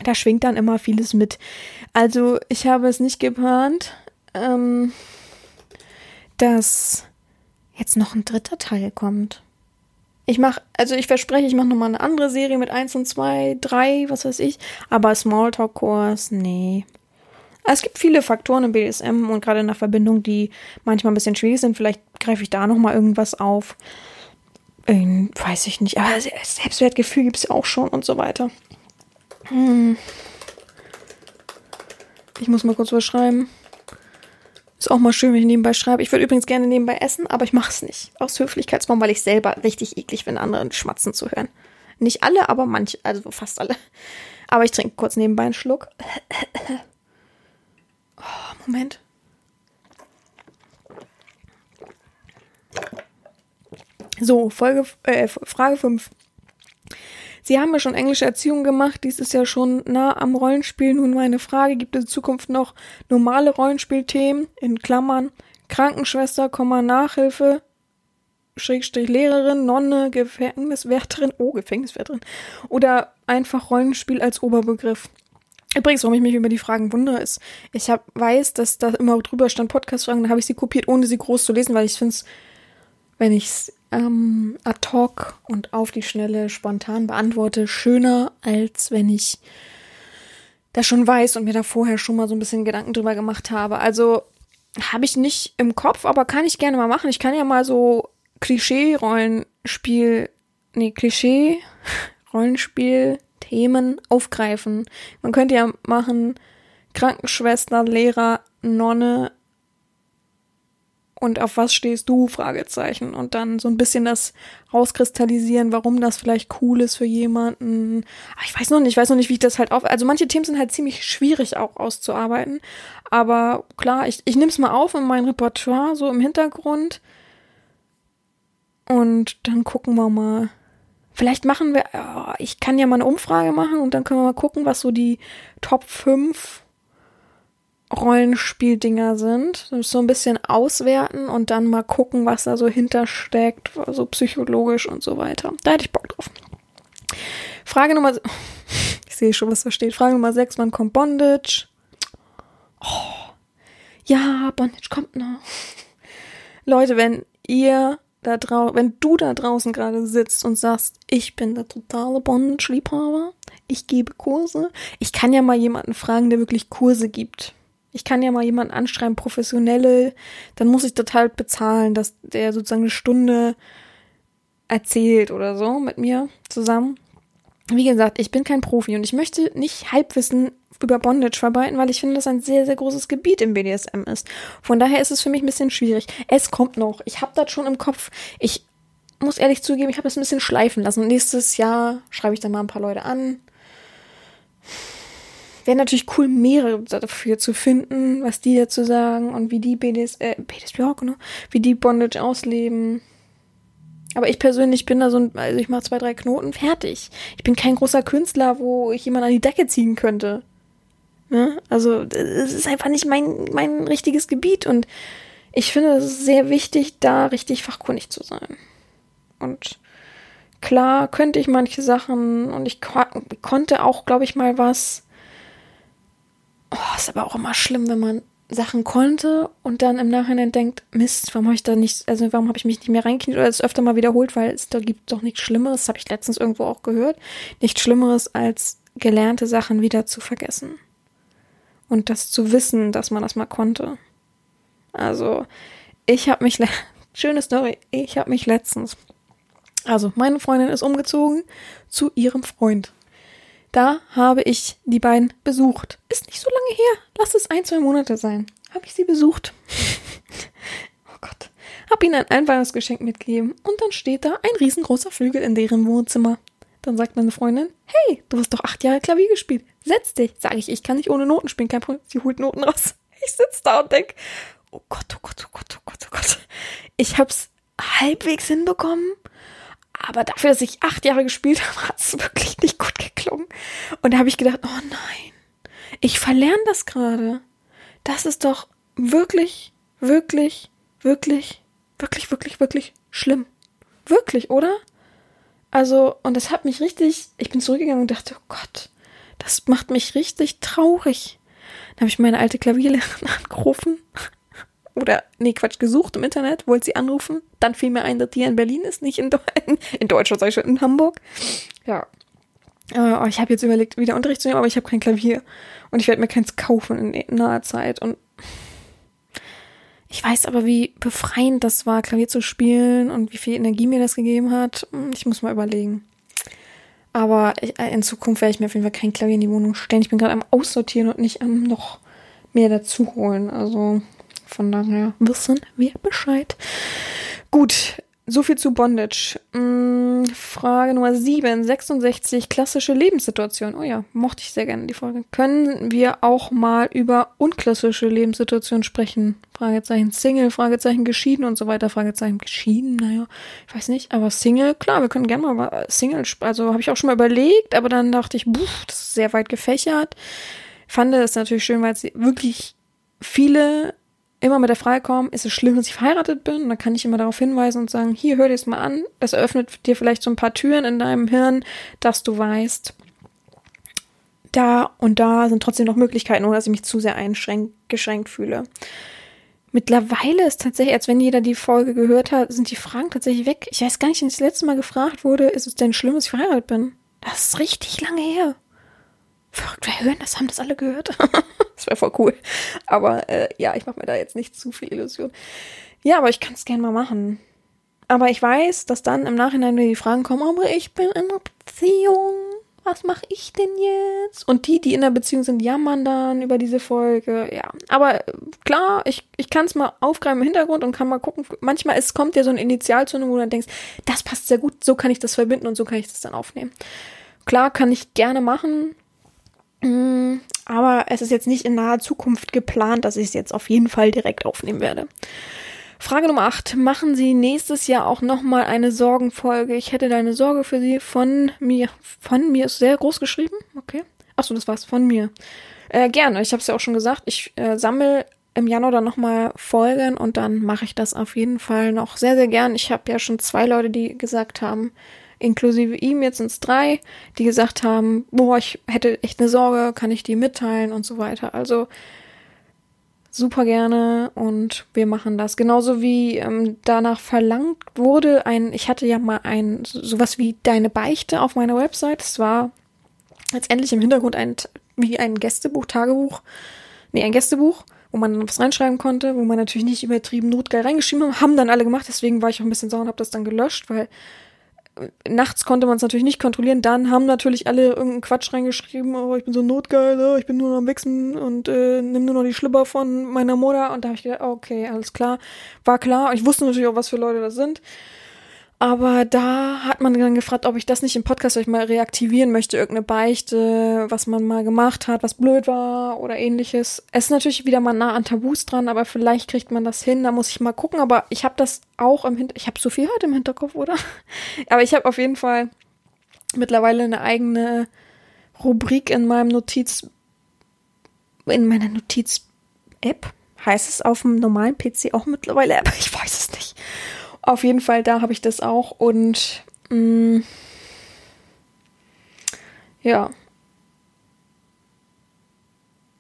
da schwingt dann immer vieles mit. Also ich habe es nicht geplant, ähm, dass jetzt noch ein dritter Teil kommt. Ich mache, also ich verspreche, ich mache nochmal eine andere Serie mit 1 und 2, 3, was weiß ich. Aber Smalltalk-Kurs, nee. Es gibt viele Faktoren im BDSM und gerade in der Verbindung, die manchmal ein bisschen schwierig sind. Vielleicht greife ich da nochmal irgendwas auf. Ähm, weiß ich nicht. Aber Selbstwertgefühl gibt es ja auch schon und so weiter. Hm. Ich muss mal kurz was schreiben. Ist auch mal schön, wenn ich nebenbei schreibe. Ich würde übrigens gerne nebenbei essen, aber ich mache es nicht. Aus Höflichkeitsgrund, weil ich selber richtig eklig finde, anderen schmatzen zu hören. Nicht alle, aber manche, also fast alle. Aber ich trinke kurz nebenbei einen Schluck. <laughs> Oh, Moment. So, Folge, äh, Frage 5. Sie haben ja schon englische Erziehung gemacht, dies ist ja schon nah am Rollenspiel. Nun meine Frage, gibt es in Zukunft noch normale Rollenspielthemen, in Klammern, Krankenschwester, Nachhilfe, Schrägstrich Lehrerin, Nonne, Gefängniswärterin, oh, Gefängniswärterin, oder einfach Rollenspiel als Oberbegriff. Übrigens, warum ich mich über die Fragen wundere, ist, ich hab, weiß, dass da immer drüber stand Podcast-Fragen, da habe ich sie kopiert, ohne sie groß zu lesen, weil ich finde es, wenn ich es ähm, ad hoc und auf die Schnelle spontan beantworte, schöner, als wenn ich das schon weiß und mir da vorher schon mal so ein bisschen Gedanken drüber gemacht habe. Also habe ich nicht im Kopf, aber kann ich gerne mal machen. Ich kann ja mal so Klischee-Rollenspiel, nee, Klischee-Rollenspiel-Themen aufgreifen. Man könnte ja machen Krankenschwester, Lehrer, Nonne, und auf was stehst du? Fragezeichen. Und dann so ein bisschen das rauskristallisieren, warum das vielleicht cool ist für jemanden. Ah, ich weiß noch nicht, ich weiß noch nicht, wie ich das halt auf. Also manche Themen sind halt ziemlich schwierig auch auszuarbeiten. Aber klar, ich, ich nehme es mal auf in mein Repertoire, so im Hintergrund. Und dann gucken wir mal. Vielleicht machen wir, oh, ich kann ja mal eine Umfrage machen und dann können wir mal gucken, was so die Top 5 Rollenspieldinger sind. So ein bisschen auswerten und dann mal gucken, was da so hintersteckt, so psychologisch und so weiter. Da hätte ich Bock drauf. Frage Nummer, <laughs> ich sehe schon, was da steht. Frage Nummer 6, wann kommt Bondage? Oh, ja, Bondage kommt noch. Leute, wenn ihr da draußen, wenn du da draußen gerade sitzt und sagst, ich bin der totale Bondage-Liebhaber, ich gebe Kurse, ich kann ja mal jemanden fragen, der wirklich Kurse gibt ich kann ja mal jemanden anschreiben, professionelle, dann muss ich das halt bezahlen, dass der sozusagen eine Stunde erzählt oder so mit mir zusammen. Wie gesagt, ich bin kein Profi und ich möchte nicht Halbwissen über Bondage verbreiten, weil ich finde, dass ein sehr, sehr großes Gebiet im BDSM ist. Von daher ist es für mich ein bisschen schwierig. Es kommt noch. Ich habe das schon im Kopf. Ich muss ehrlich zugeben, ich habe das ein bisschen schleifen lassen. nächstes Jahr schreibe ich dann mal ein paar Leute an. Wäre natürlich cool, mehrere dafür zu finden, was die dazu sagen und wie die BDS, äh, BDS, ja, genau, wie die Bondage ausleben. Aber ich persönlich bin da so ein, also ich mache zwei, drei Knoten, fertig. Ich bin kein großer Künstler, wo ich jemand an die Decke ziehen könnte. Ne? Also, es ist einfach nicht mein, mein richtiges Gebiet und ich finde es sehr wichtig, da richtig fachkundig zu sein. Und klar könnte ich manche Sachen und ich ko konnte auch, glaube ich, mal was Oh, ist aber auch immer schlimm, wenn man Sachen konnte und dann im Nachhinein denkt, Mist, warum habe ich da nicht, also warum habe ich mich nicht mehr reingekniet oder es öfter mal wiederholt, weil es da gibt doch nichts Schlimmeres, habe ich letztens irgendwo auch gehört, nichts Schlimmeres als gelernte Sachen wieder zu vergessen. Und das zu wissen, dass man das mal konnte. Also, ich habe mich, <laughs> schöne Story, ich habe mich letztens, also meine Freundin ist umgezogen zu ihrem Freund. Da habe ich die beiden besucht. Ist nicht so lange her. Lass es ein, zwei Monate sein. habe ich sie besucht. <laughs> oh Gott. Hab ihnen ein Einweihungsgeschenk mitgegeben und dann steht da ein riesengroßer Flügel in deren Wohnzimmer. Dann sagt meine Freundin, hey, du hast doch acht Jahre Klavier gespielt. Setz dich. Sag ich, ich kann nicht ohne Noten spielen, kein Problem. Sie holt Noten raus. <laughs> Ich sitz da und denk, oh Gott, oh Gott, oh Gott, oh Gott, oh Gott. Ich hab's halbwegs hinbekommen, aber dafür, dass ich acht Jahre gespielt <laughs> habe, hat es wirklich nicht gut geklungen. Und da habe ich gedacht, oh nein, ich verlerne das gerade. Das ist doch wirklich, wirklich, wirklich, wirklich, wirklich, wirklich schlimm. Wirklich, oder? Also, und das hat mich richtig, ich bin zurückgegangen und dachte, oh Gott, das macht mich richtig traurig. Dann habe ich meine alte Klavierlehrerin <laughs> angerufen. Oder, nee, Quatsch, gesucht im Internet, wollte sie anrufen. Dann fiel mir ein, dass die in Berlin ist, nicht in, Deu <laughs> in Deutschland, sag ich schon, in Hamburg. Ja. Äh, ich habe jetzt überlegt, wieder Unterricht zu nehmen, aber ich habe kein Klavier. Und ich werde mir keins kaufen in naher Zeit. Und ich weiß aber, wie befreiend das war, Klavier zu spielen und wie viel Energie mir das gegeben hat. Ich muss mal überlegen. Aber ich, äh, in Zukunft werde ich mir auf jeden Fall kein Klavier in die Wohnung stellen. Ich bin gerade am Aussortieren und nicht am noch mehr dazu holen. Also von daher wissen wir Bescheid. Gut, so viel zu Bondage. Hm, Frage Nummer 7, 66, klassische Lebenssituation. Oh ja, mochte ich sehr gerne die Folge. Können wir auch mal über unklassische Lebenssituationen sprechen? Fragezeichen Single, Fragezeichen geschieden und so weiter. Fragezeichen geschieden, naja, ich weiß nicht. Aber Single, klar, wir können gerne mal über Single, also habe ich auch schon mal überlegt, aber dann dachte ich, buh, das ist sehr weit gefächert. Fand es natürlich schön, weil sie wirklich viele immer mit der Frage kommen, ist es schlimm, dass ich verheiratet bin? Und dann kann ich immer darauf hinweisen und sagen, hier, hör dir es mal an. Das eröffnet dir vielleicht so ein paar Türen in deinem Hirn, dass du weißt, da und da sind trotzdem noch Möglichkeiten, ohne dass ich mich zu sehr eingeschränkt fühle. Mittlerweile ist tatsächlich, als wenn jeder die Folge gehört hat, sind die Fragen tatsächlich weg. Ich weiß gar nicht, wenn ich das letzte Mal gefragt wurde, ist es denn schlimm, dass ich verheiratet bin? Das ist richtig lange her. Verrückt, wer hören das? Haben das alle gehört? <laughs> das wäre voll cool. Aber äh, ja, ich mache mir da jetzt nicht zu viel Illusion. Ja, aber ich kann es gerne mal machen. Aber ich weiß, dass dann im Nachhinein wieder die Fragen kommen, aber ich bin in einer Beziehung. Was mache ich denn jetzt? Und die, die in der Beziehung sind, jammern dann über diese Folge. Ja, aber klar, ich, ich kann es mal aufgreifen im Hintergrund und kann mal gucken. Manchmal es kommt ja so ein Initialzündung, wo du dann denkst, das passt sehr gut, so kann ich das verbinden und so kann ich das dann aufnehmen. Klar, kann ich gerne machen. Mm, aber es ist jetzt nicht in naher Zukunft geplant, dass ich es jetzt auf jeden Fall direkt aufnehmen werde. Frage Nummer 8. Machen Sie nächstes Jahr auch nochmal eine Sorgenfolge? Ich hätte da eine Sorge für Sie von mir. Von mir ist sehr groß geschrieben. Okay. Achso, das war's. Von mir. Äh, gerne. Ich habe es ja auch schon gesagt. Ich äh, sammle im Januar dann nochmal Folgen und dann mache ich das auf jeden Fall noch sehr, sehr gern. Ich habe ja schon zwei Leute, die gesagt haben, inklusive ihm, jetzt sind es drei, die gesagt haben, boah, ich hätte echt eine Sorge, kann ich die mitteilen und so weiter. Also super gerne und wir machen das. Genauso wie ähm, danach verlangt wurde, ein, ich hatte ja mal ein, sowas wie deine Beichte auf meiner Website. Es war letztendlich im Hintergrund ein, wie ein Gästebuch, Tagebuch, nee, ein Gästebuch, wo man was reinschreiben konnte, wo man natürlich nicht übertrieben notgeil reingeschrieben hat, haben dann alle gemacht, deswegen war ich auch ein bisschen sauer und habe das dann gelöscht, weil nachts konnte man es natürlich nicht kontrollieren. Dann haben natürlich alle irgendeinen Quatsch reingeschrieben, oh, ich bin so notgeil, oh, ich bin nur noch am Wichsen und äh, nimm nur noch die Schlipper von meiner Mutter. Und da habe ich gedacht, okay, alles klar. War klar. Ich wusste natürlich auch, was für Leute das sind. Aber da hat man dann gefragt, ob ich das nicht im Podcast euch mal reaktivieren möchte, irgendeine Beichte, was man mal gemacht hat, was blöd war oder ähnliches. Es ist natürlich wieder mal nah an Tabus dran, aber vielleicht kriegt man das hin, da muss ich mal gucken. Aber ich habe das auch im Hinterkopf, ich habe so viel heute im Hinterkopf, oder? <laughs> aber ich habe auf jeden Fall mittlerweile eine eigene Rubrik in meinem Notiz, in meiner Notiz-App. Heißt es auf dem normalen PC auch mittlerweile App? Ich weiß es nicht. Auf jeden Fall, da habe ich das auch und mh, mm, ja,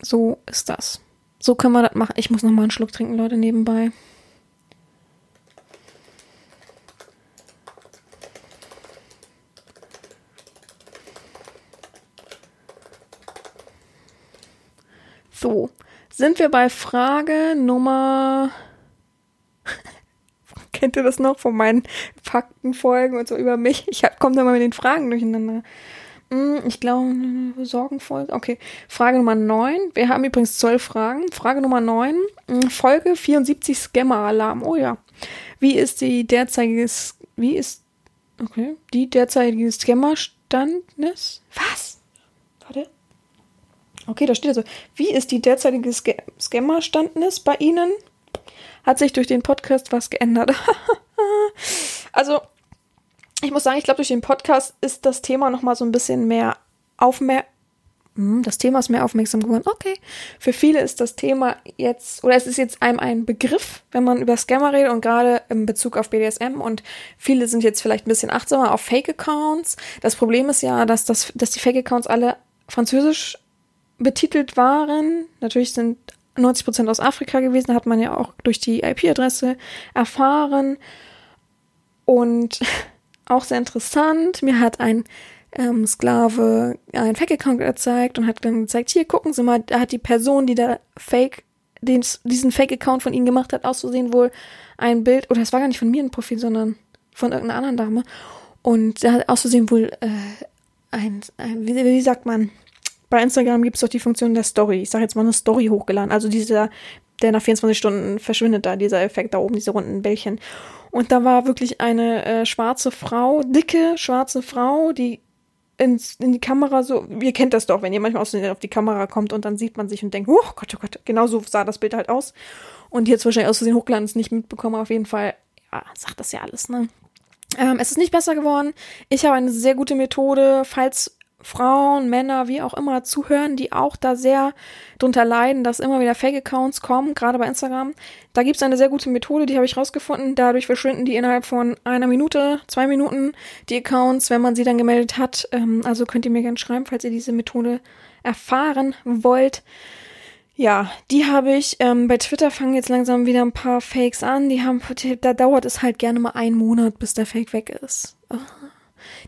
so ist das. So können wir das machen. Ich muss noch mal einen Schluck trinken, Leute, nebenbei. So, sind wir bei Frage Nummer Kennt ihr das noch von meinen Faktenfolgen und so über mich? Ich komme da mal mit den Fragen durcheinander. Hm, Ich glaube, sorgenvoll. Okay. Frage Nummer 9. Wir haben übrigens zwölf Fragen. Frage Nummer 9. Hm, Folge 74 Scammer-Alarm. Oh ja. Wie ist die derzeitige, wie ist, okay, die derzeitige Scammer-Standnis? Was? Warte. Okay, da steht also, wie ist die derzeitige Sca- Scammer-Standnis bei Ihnen? Hat sich durch den Podcast was geändert? <laughs> also, ich muss sagen, ich glaube, durch den Podcast ist das Thema nochmal so ein bisschen mehr aufmerksam. Das Thema ist mehr aufmerksam geworden. Okay. Für viele ist das Thema jetzt, oder es ist jetzt einem ein Begriff, wenn man über Scammer redet und gerade in Bezug auf BDSM und viele sind jetzt vielleicht ein bisschen achtsamer auf Fake-Accounts. Das Problem ist ja, dass, das, dass die Fake-Accounts alle französisch betitelt waren. Natürlich sind 90% aus Afrika gewesen, hat man ja auch durch die IP-Adresse erfahren. Und <laughs> auch sehr interessant, mir hat ein ähm, Sklave einen Fake-Account gezeigt und hat dann gezeigt, hier gucken Sie mal, da hat die Person, die da Fake, den, diesen Fake-Account von Ihnen gemacht hat, auszusehen wohl ein Bild, oder es war gar nicht von mir ein Profil, sondern von irgendeiner anderen Dame. Und da hat auszusehen wohl äh, ein, ein wie, wie sagt man, bei Instagram gibt es doch die Funktion der Story. Ich sage jetzt mal eine Story hochgeladen. Also dieser, der nach 24 Stunden verschwindet da, dieser Effekt da oben, diese runden Bällchen. Und da war wirklich eine äh, schwarze Frau, dicke schwarze Frau, die ins, in die Kamera so, ihr kennt das doch, wenn ihr manchmal aus auf die Kamera kommt und dann sieht man sich und denkt, oh Gott, oh Gott, genau so sah das Bild halt aus. Und jetzt wahrscheinlich aus Versehen hochgeladen ist nicht mitbekommen, auf jeden Fall, ja, sagt das ja alles, ne? Ähm, es ist nicht besser geworden. Ich habe eine sehr gute Methode, falls Frauen, Männer, wie auch immer zuhören, die auch da sehr drunter leiden, dass immer wieder Fake-Accounts kommen, gerade bei Instagram. Da gibt es eine sehr gute Methode, die habe ich rausgefunden. Dadurch verschwinden die innerhalb von einer Minute, zwei Minuten die Accounts, wenn man sie dann gemeldet hat. Ähm, also könnt ihr mir gerne schreiben, falls ihr diese Methode erfahren wollt. Ja, die habe ich. Ähm, bei Twitter fangen jetzt langsam wieder ein paar Fakes an. Die haben, da dauert es halt gerne mal einen Monat, bis der Fake weg ist. Ah.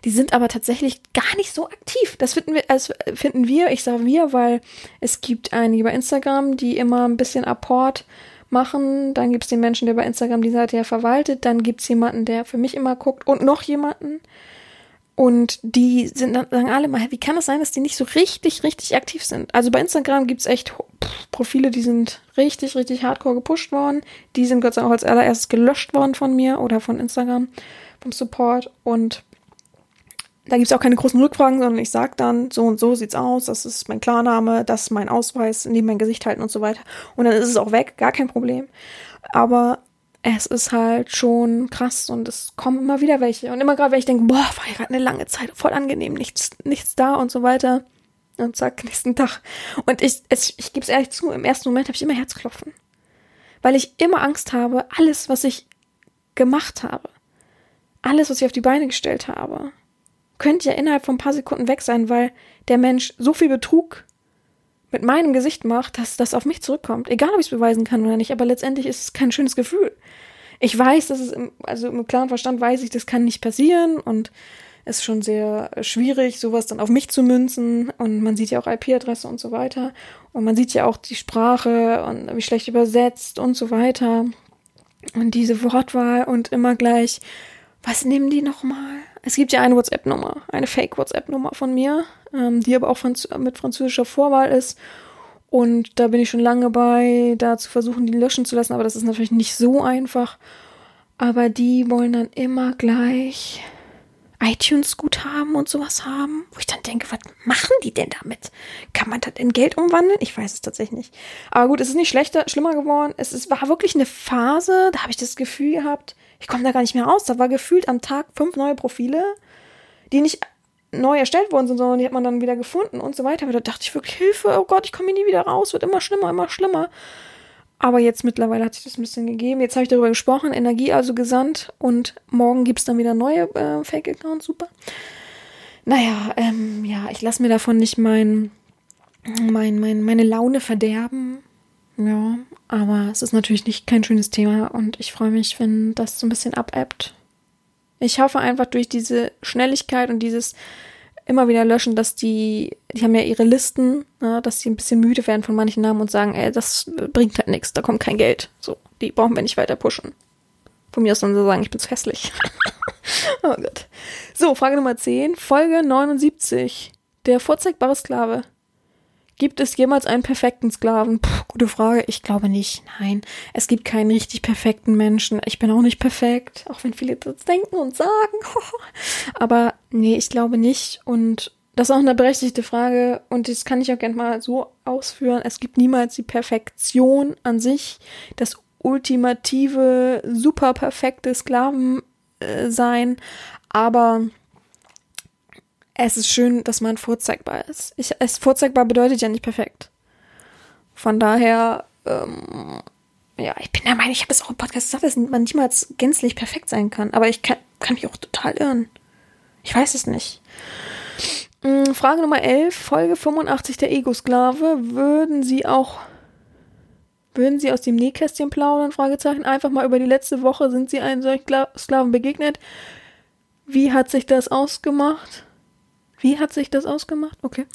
Die sind aber tatsächlich gar nicht so aktiv. Das finden wir, also finden wir, ich sage wir, weil es gibt einige bei Instagram, die immer ein bisschen Apport machen. Dann gibt es den Menschen, der bei Instagram die Seite ja verwaltet. Dann gibt es jemanden, der für mich immer guckt und noch jemanden. Und die sind dann sagen alle mal, wie kann es sein, dass die nicht so richtig, richtig aktiv sind? Also bei Instagram gibt's echt pff, Profile, die sind richtig, richtig hardcore gepusht worden. Die sind Gott sei Dank auch als allererstes gelöscht worden von mir oder von Instagram, vom Support. Und da gibt's auch keine großen Rückfragen, sondern ich sag dann, so und so sieht's aus, das ist mein Klarname, das ist mein Ausweis, neben mein Gesicht halten und so weiter. Und dann ist es auch weg, gar kein Problem. Aber es ist halt schon krass und es kommen immer wieder welche. Und immer gerade, wenn ich denke, boah, war ja gerade eine lange Zeit, voll angenehm, nichts, nichts da und so weiter. Und zack, <laughs> nächsten Tag. Und ich, es, ich gebe es ehrlich zu, im ersten Moment habe ich immer Herzklopfen. Weil ich immer Angst habe, alles, was ich gemacht habe, alles, was ich auf die Beine gestellt habe, könnte ja innerhalb von ein paar Sekunden weg sein, weil der Mensch so viel Betrug mit meinem Gesicht macht, dass das auf mich zurückkommt. Egal, ob ich es beweisen kann oder nicht, aber letztendlich ist es kein schönes Gefühl. Ich weiß, dass es, im, also im klaren Verstand weiß ich, das kann nicht passieren und es ist schon sehr schwierig, sowas dann auf mich zu münzen und man sieht ja auch IP-Adresse und so weiter und man sieht ja auch die Sprache und wie schlecht übersetzt und so weiter und diese Wortwahl und immer gleich, was nehmen die nochmal? Es gibt ja eine WhatsApp-Nummer, eine Fake-WhatsApp-Nummer von mir, ähm, die aber auch Franz mit französischer Vorwahl ist. Und da bin ich schon lange bei, da zu versuchen, die löschen zu lassen, aber das ist natürlich nicht so einfach. Aber die wollen dann immer gleich iTunes-Guthaben und sowas haben, wo ich dann denke, was machen die denn damit? Kann man das in Geld umwandeln? Ich weiß es tatsächlich nicht. Aber gut, es ist nicht schlechter, schlimmer geworden. Es ist, war wirklich eine Phase, da habe ich das Gefühl gehabt, ich komme da gar nicht mehr raus. Da war gefühlt am Tag fünf neue Profile, die nicht neu erstellt worden sind, sondern die hat man dann wieder gefunden und so weiter. Aber da dachte ich wirklich, Hilfe, oh Gott, ich komme hier nie wieder raus, wird immer schlimmer, immer schlimmer. Aber jetzt mittlerweile hat sich das ein bisschen gegeben. Jetzt habe ich darüber gesprochen, Energie also gesandt und morgen gibt's dann wieder neue äh, Fake-Accounts, super. Naja, ähm, ja, ich lasse mir davon nicht mein, mein, mein, meine Laune verderben. Ja, aber es ist natürlich nicht kein schönes Thema und ich freue mich, wenn das so ein bisschen abebbt. Ich hoffe einfach durch diese Schnelligkeit und dieses immer wieder löschen, dass die, die haben ja ihre Listen, ne, dass die ein bisschen müde werden von manchen Namen und sagen, ey, das bringt halt nichts, da kommt kein Geld. So, die brauchen wir nicht weiter pushen. Von mir aus dann so sagen, ich bin zu hässlich. <laughs> oh Gott. So, Frage Nummer 10, Folge 79. Der vorzeigbare Sklave. Gibt es jemals einen perfekten Sklaven? Puh, gute Frage. Ich glaube nicht. Nein, es gibt keinen richtig perfekten Menschen. Ich bin auch nicht perfekt, auch wenn viele das denken und sagen. <laughs> Aber nee, ich glaube nicht. Und das ist auch eine berechtigte Frage und das kann ich auch gerne mal so ausführen. Es gibt niemals die Perfektion an sich, das ultimative, super perfekte Sklaven äh, sein, aber es ist schön, dass man vorzeigbar ist. Ich, es vorzeigbar bedeutet ja nicht perfekt. Von daher, ähm, ja, ich bin der Meinung, ich habe es auch im Podcast gesagt, dass man niemals gänzlich perfekt sein kann. Aber ich kann, kann mich auch total irren. Ich weiß es nicht. Mm, Frage Nummer 11, Folge 85 der Ego-Sklave. Würden Sie auch, würden Sie aus dem Nähkästchen plaudern? Fragezeichen. Einfach mal über die letzte Woche sind Sie einem solchen Skla- Sklaven begegnet. Wie hat sich das ausgemacht? Wie hat sich das ausgemacht? Okay.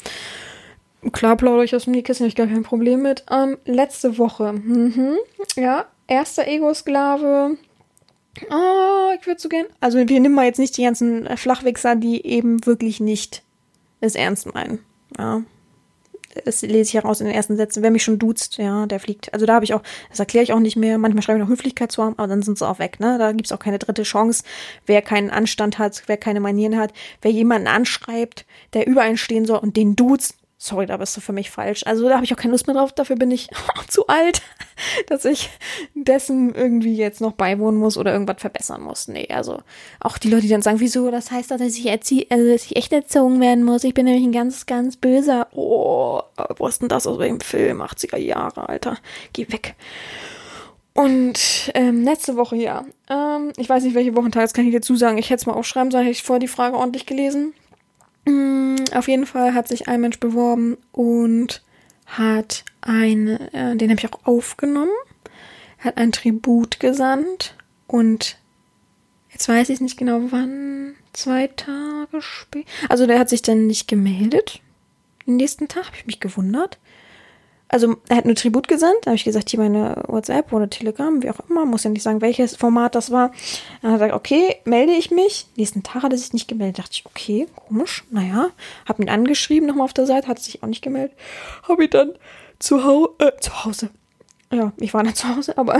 Klar plaudere ich aus dem Nähkästchen, ich gar kein Problem mit. Ähm, letzte Woche. Mhm. Ja, erster Ego-Sklave. Oh, ich würde so gern. Also wir nehmen mal jetzt nicht die ganzen Flachwichser, die eben wirklich nicht es ernst meinen. Ja. Das lese ich heraus in den ersten Sätzen. Wer mich schon duzt, ja, der fliegt. Also da habe ich auch, das erkläre ich auch nicht mehr. Manchmal schreibe ich noch Höflichkeit zu haben, aber dann sind sie auch weg. Ne? Da gibt's auch keine dritte Chance. Wer keinen Anstand hat, wer keine Manieren hat, wer jemanden anschreibt, der über einen stehen soll und den duzt, sorry, da bist du für mich falsch. Also da habe ich auch keine Lust mehr drauf. Dafür bin ich <laughs> zu alt, dass ich dessen irgendwie jetzt noch beiwohnen muss oder irgendwas verbessern muss. Nee, also auch die Leute, die dann sagen, wieso, das heißt doch, dass ich, erzie also, dass ich echt erzogen werden muss. Ich bin nämlich ein ganz, ganz böser. Oh, wo ist denn das aus welchem Film? 80er Jahre, Alter. Geh weg. Und ähm, letzte Woche, ja. Ähm, ich weiß nicht, welche Wochentag, das kann ich dir zusagen. Ich hätte es mal aufschreiben sollen, hätte ich vorher die Frage ordentlich gelesen. Mm, Auf jeden Fall hat sich ein Mensch beworben und hat eine, äh, den habe ich auch aufgenommen, hat ein Tribut gesandt und jetzt weiß ich nicht genau wann, zwei Tage später. Also der hat sich dann nicht gemeldet. Den nächsten Tag habe ich mich gewundert. Also er hat nur Tribut gesandt, da habe ich gesagt, hier meine WhatsApp oder Telegram, wie auch immer, muss ja nicht sagen, welches Format das war. Dann hat er gesagt, okay, melde ich mich. Nächsten Tag hat er sich nicht gemeldet. Dachte ich, okay, komisch, naja. Hab ihn angeschrieben nochmal auf der Seite, hat sich auch nicht gemeldet. Habe ihn dann zu, Hau äh, zu Hause. Ja, ich war dann zu Hause, aber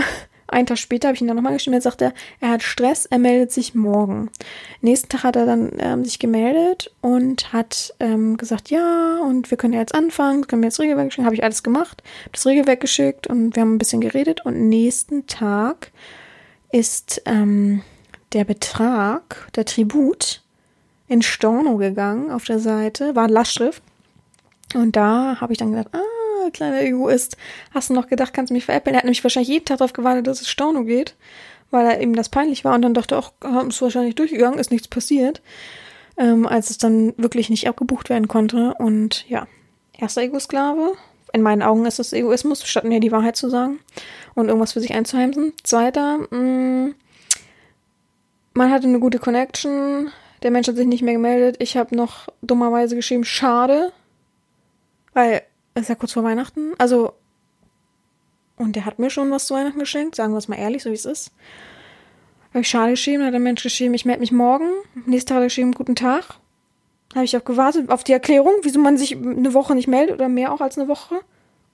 einen Tag später habe ich ihn dann nochmal geschrieben. Jetzt sagt er, er hat Stress, er meldet sich morgen. Nächsten Tag hat er dann ähm, sich gemeldet und hat ähm, gesagt, ja, und wir können ja jetzt anfangen, können wir jetzt Regelwerk schicken. Habe ich alles gemacht, das Regelwerk geschickt und wir haben ein bisschen geredet. Und nächsten Tag ist ähm, der Betrag, der Tribut, in Storno gegangen auf der Seite, war Lastschrift. Und da habe ich dann gedacht, ah, kleiner Egoist, hast du noch gedacht, kannst du mich veräppeln? Er hat nämlich wahrscheinlich jeden Tag darauf gewartet, dass es Storno geht, weil er ihm das peinlich war und dann dachte, ach, ist wahrscheinlich durchgegangen, ist nichts passiert, ähm, als es dann wirklich nicht abgebucht werden konnte. Und ja, erster Ego-Sklave. In meinen Augen ist das Egoismus, statt mir die Wahrheit zu sagen und irgendwas für sich einzuheimsen. Zweiter, mh, man hatte eine gute Connection, der Mensch hat sich nicht mehr gemeldet. Ich habe noch dummerweise geschrieben, schade, weil es ist ja kurz vor Weihnachten. Also, und der hat mir schon was zu Weihnachten geschenkt, sagen wir es mal ehrlich, so wie es ist. Habe ich schade geschrieben, hat der Mensch geschrieben, ich melde mich morgen. Nächsten Tag hat er geschrieben, guten Tag. Habe ich auch gewartet auf die Erklärung, wieso man sich eine Woche nicht meldet oder mehr auch als eine Woche.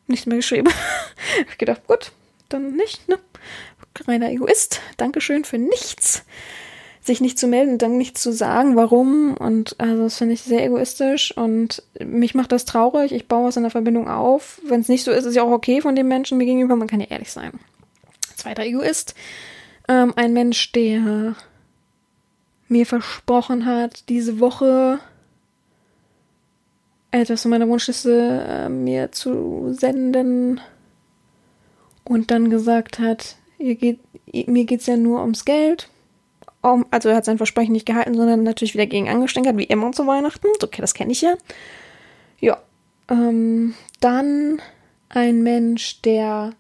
Nichts mehr geschrieben. <laughs> Habe ich gedacht, gut, dann nicht, ne? Reiner Egoist. Dankeschön für nichts sich nicht zu melden und dann nichts zu sagen, warum. Und also das finde ich sehr egoistisch und mich macht das traurig. Ich baue was in der Verbindung auf. Wenn es nicht so ist, ist ja auch okay von dem Menschen mir gegenüber. Man kann ja ehrlich sein. Zweiter Egoist. Ähm, ein Mensch, der mir versprochen hat, diese Woche etwas von meiner Wunschliste äh, mir zu senden und dann gesagt hat, ihr geht, mir geht's ja nur ums Geld um, also er hat sein Versprechen nicht gehalten, sondern natürlich wieder gegen angestänkert, wie immer zu Weihnachten. Okay, das kenne ich ja. Ja. Ähm, dann ein Mensch, der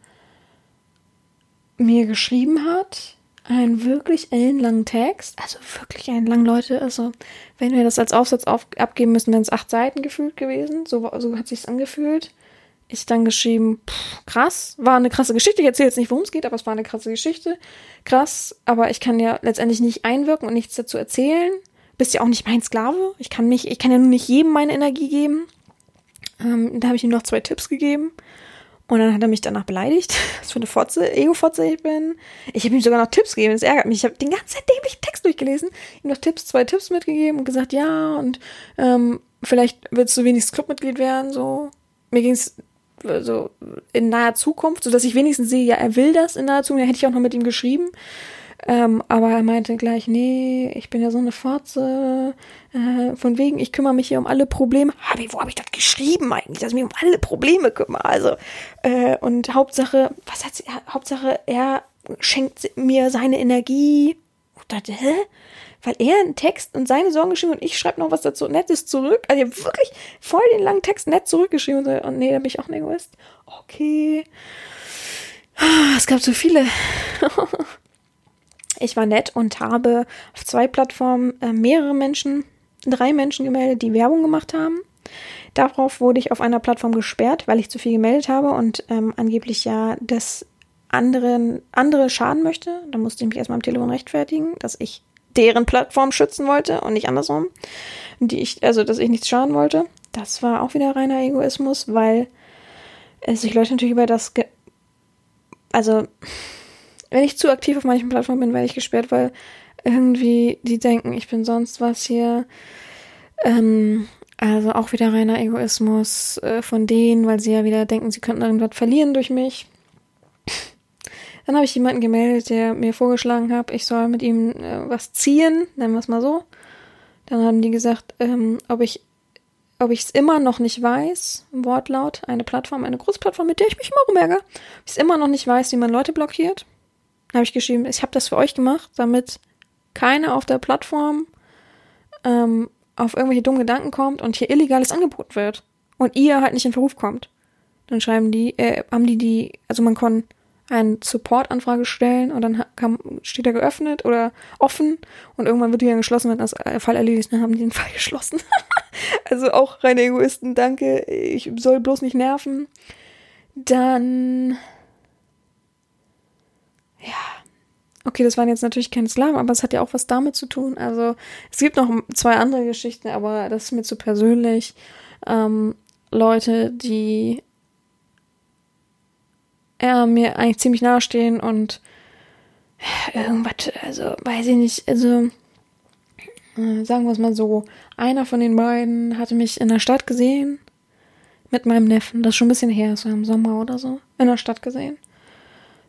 mir geschrieben hat, einen wirklich ellenlangen Text, also wirklich ellenlang, Leute, also wenn wir das als Aufsatz auf, abgeben müssen, wären es acht Seiten gefühlt gewesen, so, so hat sich's angefühlt. Ich dann geschrieben, pff, krass, war eine krasse Geschichte. Ich erzähle jetzt nicht, worum es geht, aber es war eine krasse Geschichte. Krass, aber ich kann ja letztendlich nicht einwirken und nichts dazu erzählen. Bist ja auch nicht mein Sklave. Ich kann mich, ich kann ja nur nicht jedem meine Energie geben. Ähm, da habe ich ihm noch zwei Tipps gegeben. Und dann hat er mich danach beleidigt, <laughs> was für eine Fotze, Ego-Fotze ich bin. Ich habe ihm sogar noch Tipps gegeben, das ärgert mich. Ich habe den ganzen dämlichen Text durchgelesen, ihm noch Tipps, zwei Tipps mitgegeben und gesagt, ja, und ähm, vielleicht willst du wenigstens Clubmitglied werden, so. Mir ging es so in naher Zukunft, so dass ich wenigstens sehe, ja, er will das in naher Zukunft. Da hätte ich auch noch mit ihm geschrieben. Ähm, aber er meinte gleich, nee, ich bin ja so eine Fotze, äh, von wegen, ich kümmere mich hier um alle Probleme. Hab ich, wo habe ich das geschrieben eigentlich, dass ich mich um alle Probleme kümmere? Also, äh, und Hauptsache, was hat sie, Hauptsache, er schenkt mir seine Energie. Dachte, hä? Weil er einen Text und seine Sorgen geschrieben und ich schreibe noch was dazu Nettes zurück. Also ich wirklich voll den langen Text nett zurückgeschrieben und, so, und nee, da bin ich auch ein Egoist. Okay. Ah, Es gab so viele. <laughs> Ich war nett und habe auf zwei Plattformen äh, mehrere Menschen, drei Menschen gemeldet, die Werbung gemacht haben. Darauf wurde ich auf einer Plattform gesperrt, weil ich zu viel gemeldet habe und ähm, angeblich ja das anderen, andere schaden möchte. Da musste ich mich erstmal am Telefon rechtfertigen, dass ich deren Plattform schützen wollte und nicht andersrum. Die ich, also, dass ich nichts schaden wollte. Das war auch wieder reiner Egoismus, weil es sich Leute natürlich über das, ge also, wenn ich zu aktiv auf manchen Plattformen bin, werde ich gesperrt, weil irgendwie die denken, ich bin sonst was hier. Ähm, also auch wieder reiner Egoismus äh, von denen, weil sie ja wieder denken, sie könnten irgendwas verlieren durch mich. Dann habe ich jemanden gemeldet, der mir vorgeschlagen hat, ich soll mit ihm äh, was ziehen, nennen wir es mal so. Dann haben die gesagt, ähm, ob ich ob ich es immer noch nicht weiß, Wortlaut, eine Plattform, eine Großplattform, mit der ich mich immer rumärgere, ob ich es immer noch nicht weiß, wie man Leute blockiert. Dann habe ich geschrieben, ich habe das für euch gemacht, damit keiner auf der Plattform ähm, auf irgendwelche dummen Gedanken kommt und hier illegales Angebot wird und ihr halt nicht in Verruf kommt. Dann schreiben die, äh, haben die die, also man kann eine Support-Anfrage stellen und dann kam, steht er geöffnet oder offen und irgendwann wird die dann geschlossen, wenn das äh, Fall erledigt ist, dann haben die den <laughs> Fall geschlossen. <laughs> also auch reine Egoisten, danke, ich soll bloß nicht nerven. Dann, ja, okay, das waren jetzt natürlich keine Sklaven, aber es hat ja auch was damit zu tun. Also es gibt noch zwei andere Geschichten, aber das ist mir zu persönlich. Ähm, Leute, die ja, mir eigentlich ziemlich nahestehen und irgendwas, also weiß ich nicht, also äh, sagen wir es mal so, einer von den beiden hatte mich in der Stadt gesehen mit meinem Neffen, das ist schon ein bisschen her, so im Sommer oder so, in der Stadt gesehen.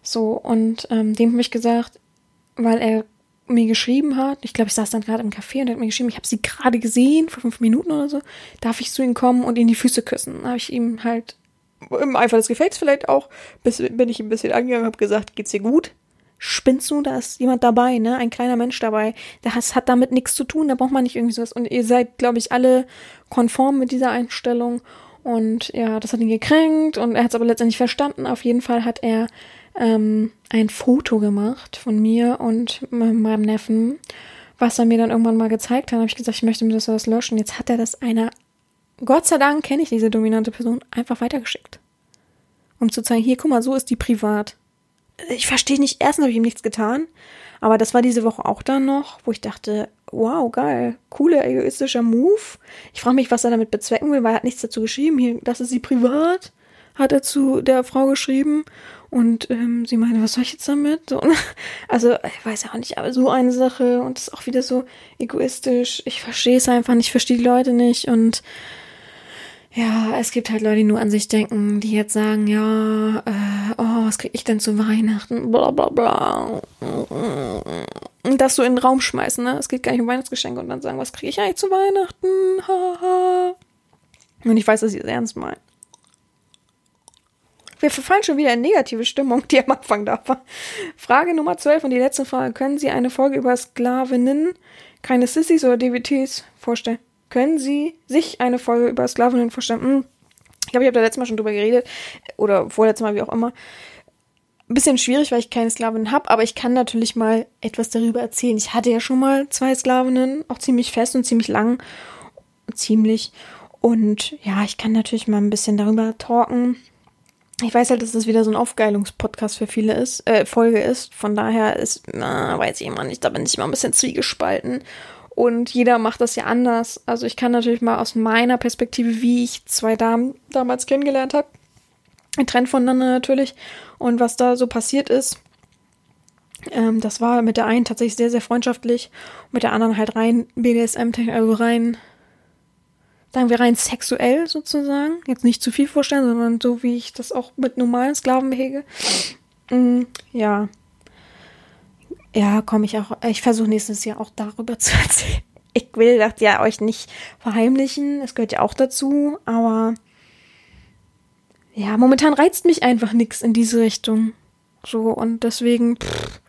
So, und ähm, dem habe ich gesagt, weil er mir geschrieben hat, ich glaube, ich saß dann gerade im Café und er hat mir geschrieben, ich habe sie gerade gesehen, vor fünf Minuten oder so, darf ich zu ihm kommen und ihn die Füße küssen? Habe ich ihm halt im Eifer des Gefechts vielleicht auch, bin ich ein bisschen angegangen, habe gesagt, geht's dir gut? Spinnst du? Da ist jemand dabei, ne? Ein kleiner Mensch dabei. Das hat damit nichts zu tun, da braucht man nicht irgendwie sowas. Und ihr seid, glaube ich, alle konform mit dieser Einstellung. Und ja, das hat ihn gekränkt und er hat es aber letztendlich verstanden. Auf jeden Fall hat er ähm, ein Foto gemacht von mir und meinem Neffen, was er mir dann irgendwann mal gezeigt hat. Da habe ich gesagt, ich möchte mir das was löschen. Jetzt hat er das einer, Gott sei Dank kenne ich diese dominante Person, einfach weitergeschickt. Um zu zeigen, hier, guck mal, so ist die privat. Ich verstehe nicht, erstens habe ich ihm nichts getan, aber das war diese Woche auch dann noch, wo ich dachte, wow, geil, cooler egoistischer Move. Ich frage mich, was er damit bezwecken will, weil er hat nichts dazu geschrieben. Hier, das ist sie privat, hat er zu der Frau geschrieben. Und ähm, sie meinte, was soll ich jetzt damit? So, also, ich weiß ja auch nicht, aber so eine Sache und das ist auch wieder so egoistisch. Ich verstehe es einfach nicht, ich verstehe die Leute nicht und ja, es gibt halt Leute, die nur an sich denken, die jetzt sagen, ja, äh, oh, was krieg ich denn zu Weihnachten? Bla bla bla. Und das so in den Raum schmeißen, ne? Es geht gar nicht um Weihnachtsgeschenke und dann sagen, was kriege ich eigentlich zu Weihnachten? Haha. Und ich weiß, dass sie es ernst meinen. Wir verfallen schon wieder in negative Stimmung, die am Anfang da war. Frage Nummer 12 und die letzte Frage. Können Sie eine Folge über Sklavinnen, keine Sissys oder DVTs vorstellen? Können Sie sich eine Folge über Sklavinnen vorstellen? Hm. Ich glaube, ich habe da letztes Mal schon drüber geredet. Oder vorletztes Mal, wie auch immer. Ein bisschen schwierig, weil ich keine Sklavinnen habe, aber ich kann natürlich mal etwas darüber erzählen. Ich hatte ja schon mal zwei Sklavinnen, auch ziemlich fest und ziemlich lang. Ziemlich. Und ja, ich kann natürlich mal ein bisschen darüber talken. ich weiß halt, dass das wieder so ein Aufgeilungspodcast für viele ist, äh, Folge ist. Von daher ist, na, weiß ich immer nicht, da bin ich immer ein bisschen zwiegespalten. Und jeder macht das ja anders. Also ich kann natürlich mal aus meiner Perspektive, wie ich zwei Damen damals kennengelernt habe, getrennt voneinander natürlich, und was da so passiert ist. Ähm, das war mit der einen tatsächlich sehr, sehr freundschaftlich, mit der anderen halt rein BDSM, also rein sagen wir rein sexuell sozusagen. Jetzt nicht zu viel vorstellen, sondern so wie ich das auch mit normalen Sklaven behege. Mm, ja. Ja, komme ich auch. Ich versuche nächstes Jahr auch darüber <laughs> zu erzählen. Ich will das ja euch nicht verheimlichen. Es gehört ja auch dazu. Aber ja, momentan reizt mich einfach nichts in diese Richtung. So und deswegen. Pff,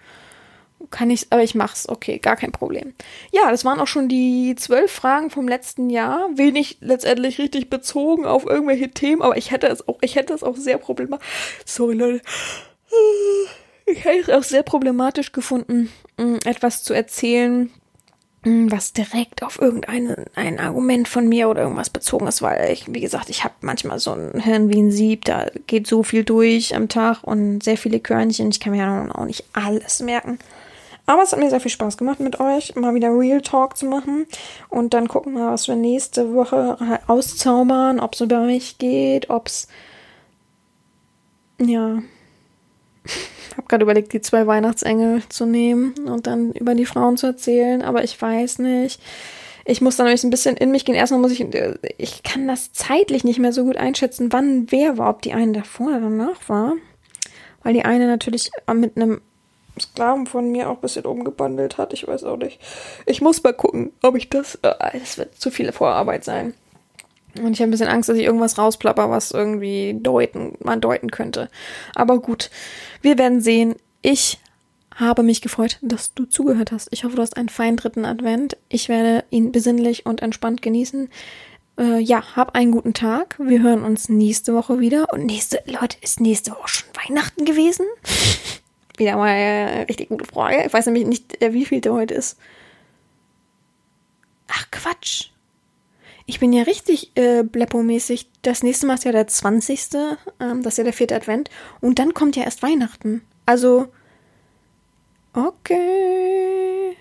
kann ich, aber ich mach's, okay, gar kein Problem. Ja, das waren auch schon die zwölf Fragen vom letzten Jahr. Wenig letztendlich richtig bezogen auf irgendwelche Themen, aber ich hätte es auch, ich hätte es auch sehr problematisch, sorry Leute, ich hätte es auch sehr problematisch gefunden, mm, etwas zu erzählen, mm, was direkt auf irgendein ein Argument von mir oder irgendwas bezogen ist, weil ich, wie gesagt, ich habe manchmal so ein Hirn wie ein Sieb, da geht so viel durch am Tag und sehr viele Körnchen, ich kann mir ja auch nicht alles merken. Aber es hat mir sehr viel Spaß gemacht mit euch, mal wieder Real Talk zu machen. Und dann gucken wir, was wir nächste Woche auszaubern, ob es über mich geht, ob es. Ja. <laughs> Habe gerade überlegt, die zwei Weihnachtsengel zu nehmen und dann über die Frauen zu erzählen, aber ich weiß nicht. Ich muss dann nämlich ein bisschen in mich gehen. Erstmal muss ich, ich kann das zeitlich nicht mehr so gut einschätzen, wann wer war, ob die eine davor oder danach war. Weil die eine natürlich mit einem Sklaven von mir auch ein bisschen umgebandelt hat. Ich weiß auch nicht. Ich muss mal gucken, ob ich das. Äh, es wird zu viel Vorarbeit sein. Und ich habe ein bisschen Angst, dass ich irgendwas rausplapper, was irgendwie deuten, man deuten könnte. Aber gut, wir werden sehen. Ich habe mich gefreut, dass du zugehört hast. Ich hoffe, du hast einen feinen dritten Advent. Ich werde ihn besinnlich und entspannt genießen. Äh, ja, hab einen guten Tag. Wir hören uns nächste Woche wieder. Und nächste, Leute, ist nächste Woche schon Weihnachten gewesen? <laughs> Wieder mal eine richtig gute Frage. Ich weiß nämlich nicht, äh, wie viel der heute ist. Ach, Quatsch. Ich bin ja richtig äh, Bleppo-mäßig. Das nächste Mal ist ja der 20. Ähm, das ist ja der vierte Advent. Und dann kommt ja erst Weihnachten. Also, okay.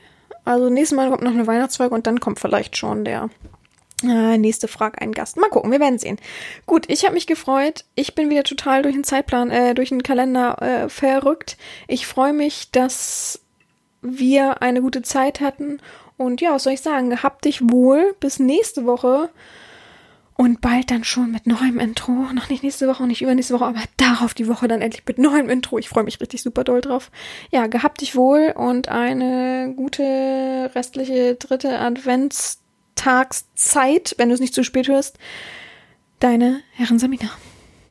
Also, nächstes Mal kommt noch eine Weihnachtsfolge und dann kommt vielleicht schon der äh, nächste Frage ein Gast. Mal gucken, wir werden sehen. Gut, ich habe mich gefreut. Ich bin wieder total durch den Zeitplan, äh, durch den Kalender äh, verrückt. Ich freue mich, dass wir eine gute Zeit hatten. Und ja, was soll ich sagen? Gehabt dich wohl. Bis nächste Woche. Und bald dann schon mit neuem Intro. Noch nicht nächste Woche, nicht übernächste Woche, aber darauf die Woche dann endlich mit neuem Intro. Ich freue mich richtig super doll drauf. Ja, gehabt dich wohl und eine gute restliche dritte Advents Tagszeit, wenn du es nicht zu spät hörst. Deine Herren Samina.